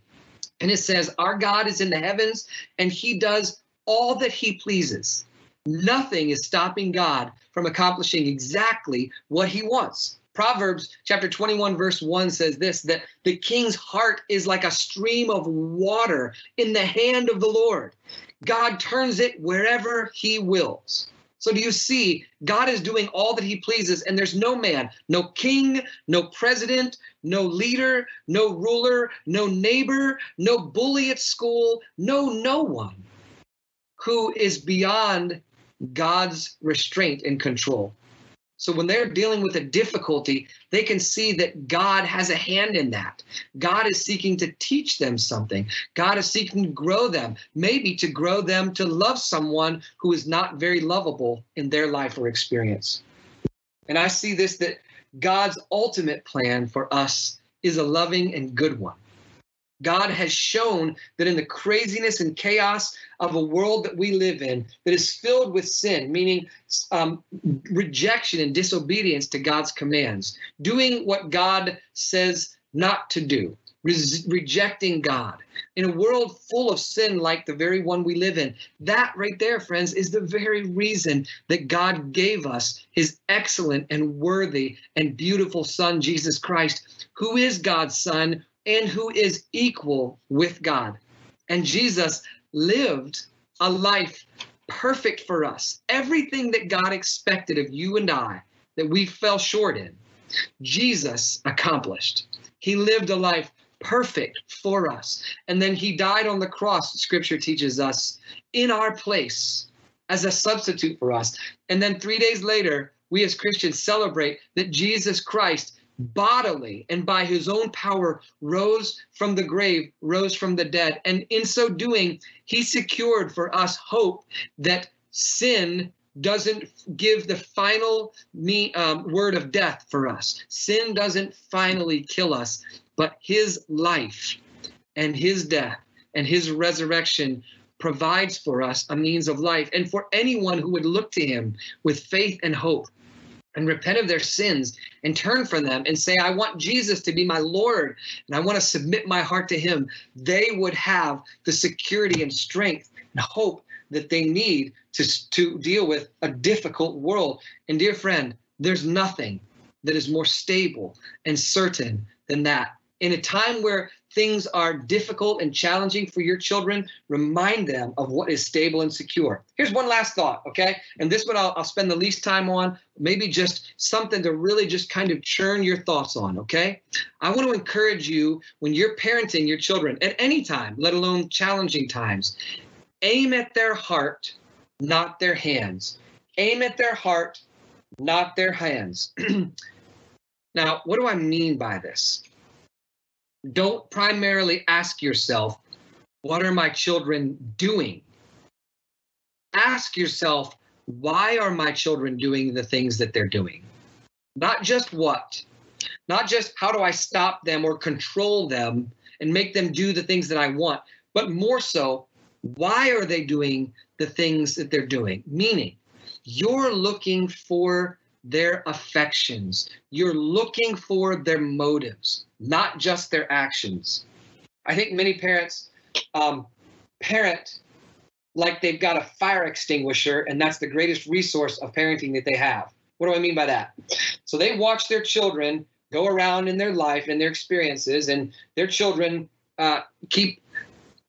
and it says our god is in the heavens and he does all that he pleases Nothing is stopping God from accomplishing exactly what he wants. Proverbs chapter 21, verse 1 says this that the king's heart is like a stream of water in the hand of the Lord. God turns it wherever he wills. So, do you see? God is doing all that he pleases, and there's no man, no king, no president, no leader, no ruler, no neighbor, no bully at school, no, no one who is beyond God's restraint and control. So when they're dealing with a difficulty, they can see that God has a hand in that. God is seeking to teach them something. God is seeking to grow them, maybe to grow them to love someone who is not very lovable in their life or experience. And I see this that God's ultimate plan for us is a loving and good one. God has shown that in the craziness and chaos of a world that we live in that is filled with sin, meaning um, rejection and disobedience to God's commands, doing what God says not to do, rejecting God, in a world full of sin like the very one we live in. That right there, friends, is the very reason that God gave us his excellent and worthy and beautiful Son, Jesus Christ, who is God's Son and who is equal with God. And Jesus lived a life perfect for us. Everything that God expected of you and I that we fell short in, Jesus accomplished. He lived a life perfect for us. And then he died on the cross, scripture teaches us, in our place as a substitute for us. And then three days later, we as Christians celebrate that Jesus Christ bodily and by his own power rose from the grave, rose from the dead. And in so doing, he secured for us hope that sin doesn't give the final me, um, word of death for us. Sin doesn't finally kill us, but his life and his death and his resurrection provides for us a means of life. And for anyone who would look to him with faith and hope and repent of their sins and turn from them and say, I want Jesus to be my Lord and I want to submit my heart to him, they would have the security and strength and hope that they need to, to deal with a difficult world. And dear friend, there's nothing that is more stable and certain than that. In a time where things are difficult and challenging for your children, remind them of what is stable and secure. Here's one last thought, okay? And this one I'll, I'll spend the least time on, maybe just something to really just kind of churn your thoughts on, okay? I want to encourage you when you're parenting your children at any time, let alone challenging times, aim at their heart, not their hands. Aim at their heart, not their hands. now, what do I mean by this? Don't primarily ask yourself, what are my children doing? Ask yourself, why are my children doing the things that they're doing? Not just what, not just how do I stop them or control them and make them do the things that I want, but more so, why are they doing the things that they're doing? Meaning, you're looking for their affections. You're looking for their motives, not just their actions. I think many parents um, parent like they've got a fire extinguisher, and that's the greatest resource of parenting that they have. What do I mean by that? So they watch their children go around in their life and their experiences, and their children uh, keep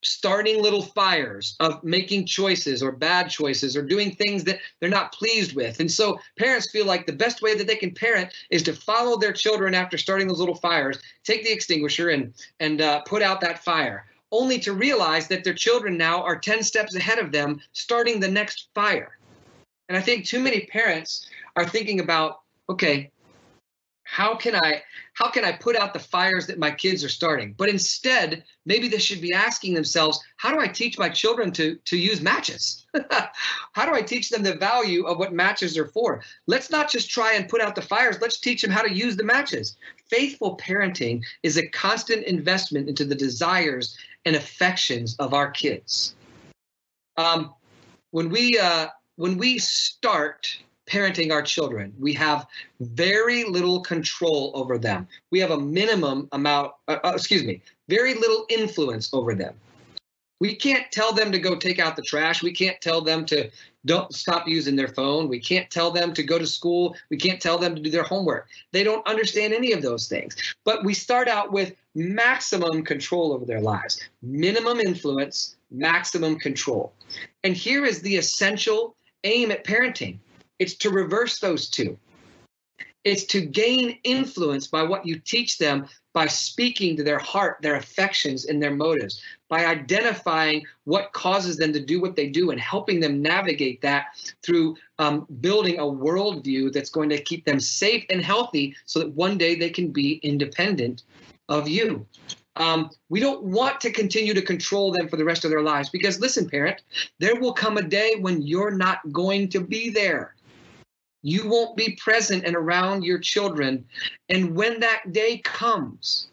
starting little fires of making choices or bad choices or doing things that they're not pleased with. And so parents feel like the best way that they can parent is to follow their children after starting those little fires, take the extinguisher and and uh, put out that fire, only to realize that their children now are 10 steps ahead of them starting the next fire. And I think too many parents are thinking about, okay, how can i how can i put out the fires that my kids are starting? But instead maybe they should be asking themselves how do i teach my children to to use matches? How do i teach them the value of what matches are for? Let's not just try and put out the fires. Let's teach them how to use the matches. Faithful parenting is a constant investment into the desires and affections of our kids. Um, when we uh, when we start parenting our children. We have very little control over them. We have a minimum amount, uh, uh, excuse me, very little influence over them. We can't tell them to go take out the trash. We can't tell them to don't stop using their phone. We can't tell them to go to school. We can't tell them to do their homework. They don't understand any of those things. But we start out with maximum control over their lives, minimum influence, maximum control. And here is the essential aim at parenting it's to reverse those two. It's to gain influence by what you teach them by speaking to their heart, their affections, and their motives, by identifying what causes them to do what they do and helping them navigate that through um, building a worldview that's going to keep them safe and healthy so that one day they can be independent of you. Um, we don't want to continue to control them for the rest of their lives because, listen, parent, there will come a day when you're not going to be there. You won't be present and around your children. And when that day comes,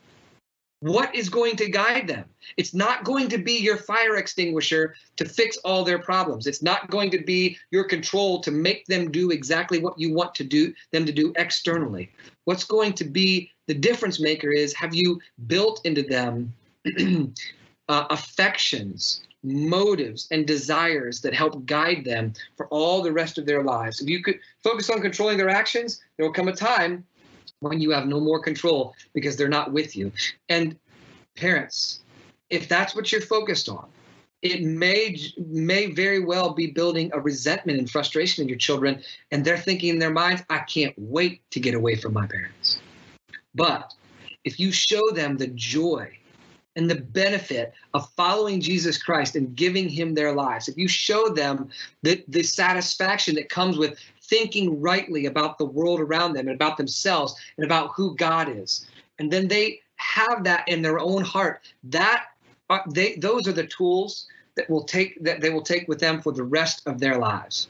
what is going to guide them? It's not going to be your fire extinguisher to fix all their problems. It's not going to be your control to make them do exactly what you want to do them to do externally. What's going to be the difference maker is have you built into them uh, affections, motives, and desires that help guide them for all the rest of their lives? If you could focus on controlling their actions, there will come a time when you have no more control because they're not with you. And parents, if that's what you're focused on, it may may very well be building a resentment and frustration in your children and they're thinking in their minds i can't wait to get away from my parents but if you show them the joy and the benefit of following jesus christ and giving him their lives if you show them the, the satisfaction that comes with thinking rightly about the world around them and about themselves and about who god is and then they have that in their own heart that uh, they those are the tools that will take that they will take with them for the rest of their lives.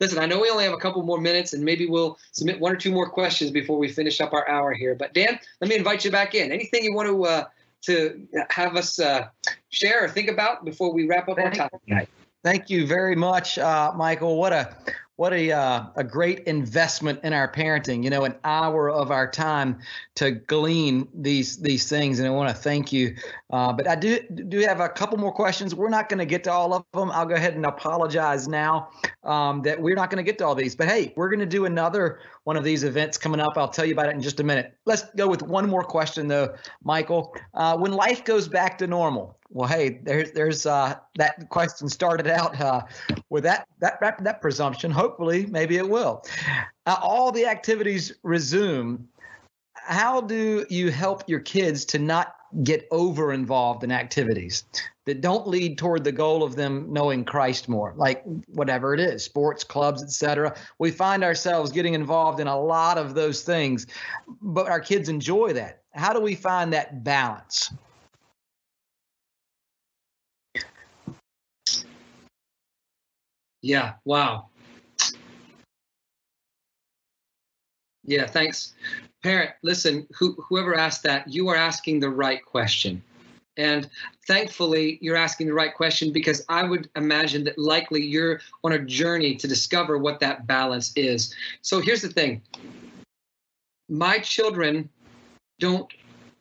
Listen, I know we only have a couple more minutes, and maybe we'll submit one or two more questions before we finish up our hour here. But Dan, let me invite you back in. Anything you want to uh, to have us uh, share or think about before we wrap up our time tonight? Thank you very much, uh, Michael. What a what a uh, a great investment in our parenting. You know, an hour of our time to glean these these things, and I want to thank you. Uh, but I do do have a couple more questions. We're not going to get to all of them. I'll go ahead and apologize now um, that we're not going to get to all these. But hey, we're going to do another one of these events coming up. I'll tell you about it in just a minute. Let's go with one more question though, Michael. Uh, when life goes back to normal, well, hey, there's there's uh, that question started out uh, with that that that presumption. Hopefully, maybe it will. Uh, all the activities resume. How do you help your kids to not get over involved in activities that don't lead toward the goal of them knowing Christ more, like whatever it is, sports, clubs, etc. We find ourselves getting involved in a lot of those things, but our kids enjoy that. How do we find that balance? Yeah. Wow. Yeah. Thanks, parent. Listen, who, whoever asked that, you are asking the right question. And thankfully, you're asking the right question because I would imagine that likely you're on a journey to discover what that balance is. So here's the thing my children don't,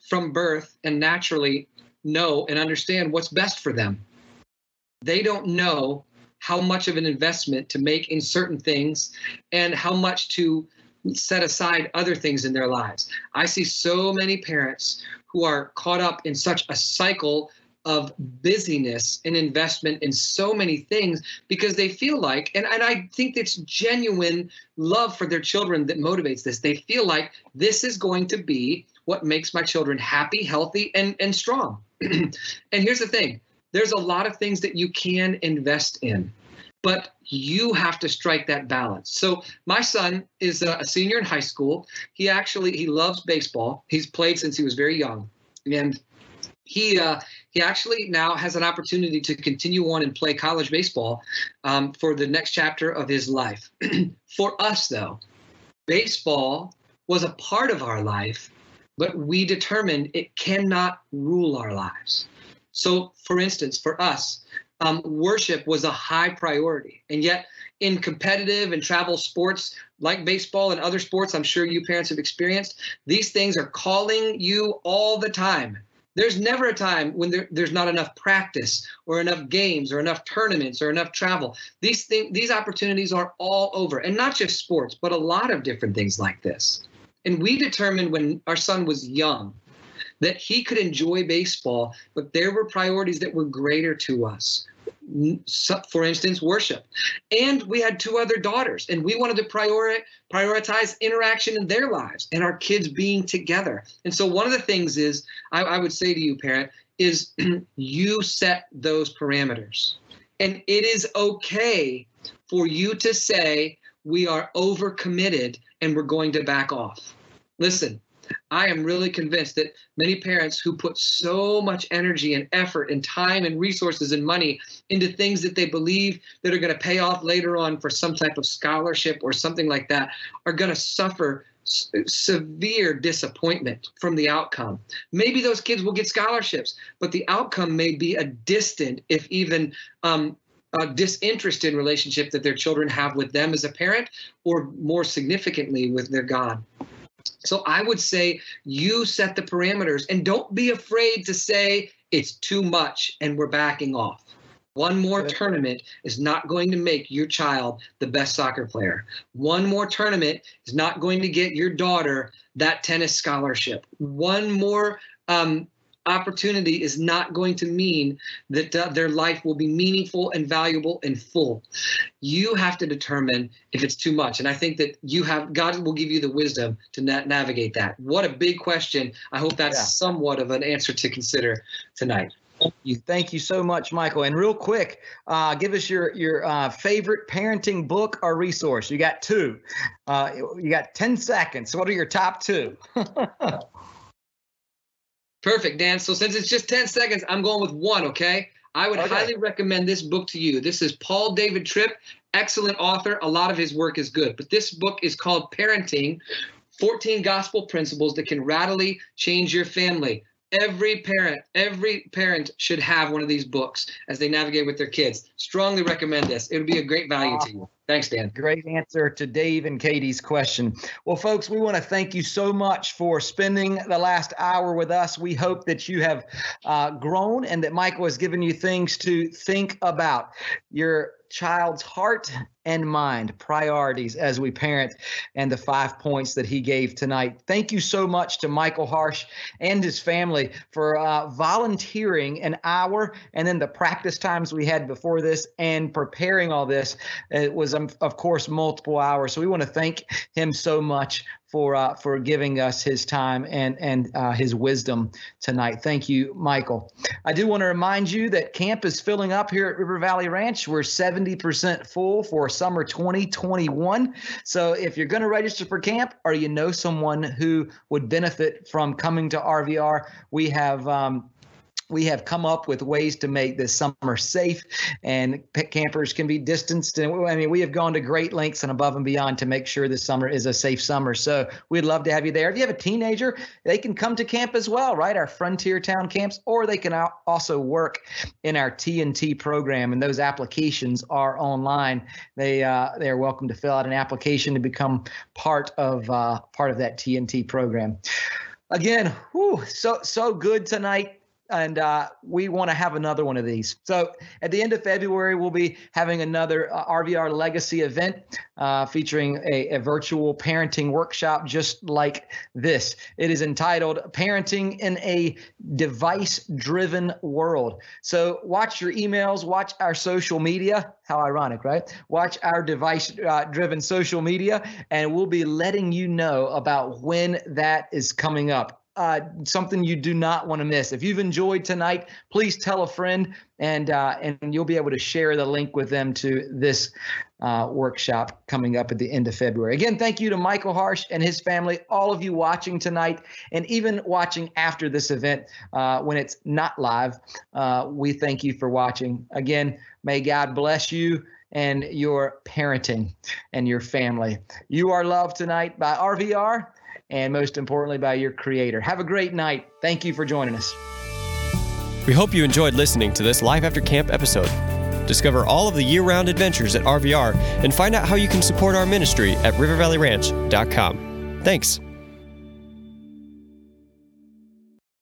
from birth and naturally, know and understand what's best for them. They don't know how much of an investment to make in certain things and how much to set aside other things in their lives. I see so many parents who are caught up in such a cycle of busyness and investment in so many things because they feel like, and, and I think it's genuine love for their children that motivates this. They feel like this is going to be what makes my children happy, healthy, and, and strong. and here's the thing there's a lot of things that you can invest in but you have to strike that balance. So my son is a, senior in high school. He actually he loves baseball. He's played since he was very young. And he uh, he actually now has an opportunity to continue on and play college baseball um, for the next chapter of his life. For us though baseball was a part of our life but we determined it cannot rule our lives. So, for instance, for us, um, worship was a high priority. And yet, in competitive and travel sports like baseball and other sports, I'm sure you parents have experienced, these things are calling you all the time. There's never a time when there, there's not enough practice or enough games or enough tournaments or enough travel. These things, these opportunities are all over, and not just sports, but a lot of different things like this. And we determined when our son was young that he could enjoy baseball, but there were priorities that were greater to us. For instance, worship. And we had two other daughters, and we wanted to priori- prioritize interaction in their lives and our kids being together. And so, one of the things is I, I would say to you, parent, is you set those parameters. And it is okay for you to say, we are overcommitted and we're going to back off. Listen, I am really convinced that many parents who put so much energy and effort and time and resources and money into things that they believe that are going to pay off later on for some type of scholarship or something like that are going to suffer severe disappointment from the outcome. Maybe those kids will get scholarships, but the outcome may be a distant, if even um, a disinterested relationship that their children have with them as a parent, or more significantly with their God. So I would say you set the parameters and don't be afraid to say it's too much and we're backing off. One more tournament is not going to make your child the best soccer player. One more tournament is not going to get your daughter that tennis scholarship. One more um, opportunity is not going to mean that uh, their life will be meaningful and valuable and full. You have to determine if it's too much. And I think that you have, God will give you the wisdom to na- navigate that. What a big question. I hope that's yeah. somewhat of an answer to consider tonight. Thank you. Thank you so much, Michael. And real quick, uh, give us your your uh, favorite parenting book or resource. You got two. Uh, you got ten seconds. What are your top two? Perfect, Dan. So since it's just 10 seconds, I'm going with one, okay? I would okay. highly recommend this book to you. This is Paul David Tripp, excellent author. A lot of his work is good, but this book is called Parenting 14 Gospel Principles That Can Radically Change Your Family. Every parent, every parent should have one of these books as they navigate with their kids. Strongly recommend this. It would be a great value to you. Thanks, Dan. Great answer to Dave and Katie's question. Well, folks, we want to thank you so much for spending the last hour with us. We hope that you have uh, grown and that Michael has given you things to think about. Your child's heart and mind, priorities as we parent, and the five points that he gave tonight. Thank you so much to Michael Harsh and his family for uh, volunteering an hour and then the practice times we had before this and preparing all this. It was, um, of course, multiple hours. So we want to thank him so much for uh, for giving us his time and and uh, his wisdom tonight. Thank you, Michael. I do want to remind you that camp is filling up here at River Valley Ranch. We're 70% full for summer 2021. So if you're going to register for camp or you know someone who would benefit from coming to RVR, we have um, we have come up with ways to make this summer safe and campers can be distanced and i mean we have gone to great lengths and above and beyond to make sure this summer is a safe summer. So we'd love to have you there. If you have a teenager they can come to camp as well right? Our frontier town camps or they can also work in our tnt program and those applications are online. They uh, they are welcome to fill out an application to become part of uh, part of that tnt program. Again whew, so so good tonight and uh, we want to have another one of these. So at the end of February, we'll be having another uh, RVR Legacy event uh, featuring a, a, virtual parenting workshop just like this. It is entitled Parenting in a Device Driven World. So watch your emails, watch our social media. How ironic, right? Watch our device uh, driven social media, and we'll be letting you know about when that is coming up uh, something you do not want to miss. If you've enjoyed tonight, please tell a friend, and uh, and you'll be able to share the link with them to this uh, workshop coming up at the end of February. Again, thank you to Michael Harsh and his family, all of you watching tonight, and even watching after this event uh, when it's not live. Uh, we thank you for watching. Again, may God bless you and your parenting and your family. You are loved tonight by RVR and most importantly by your Creator. Have a great night. Thank you for joining us. We hope you enjoyed listening to this Life After Camp episode. Discover all of the year round adventures at RVR and find out how you can support our ministry at rivervalleyranch.com. Thanks.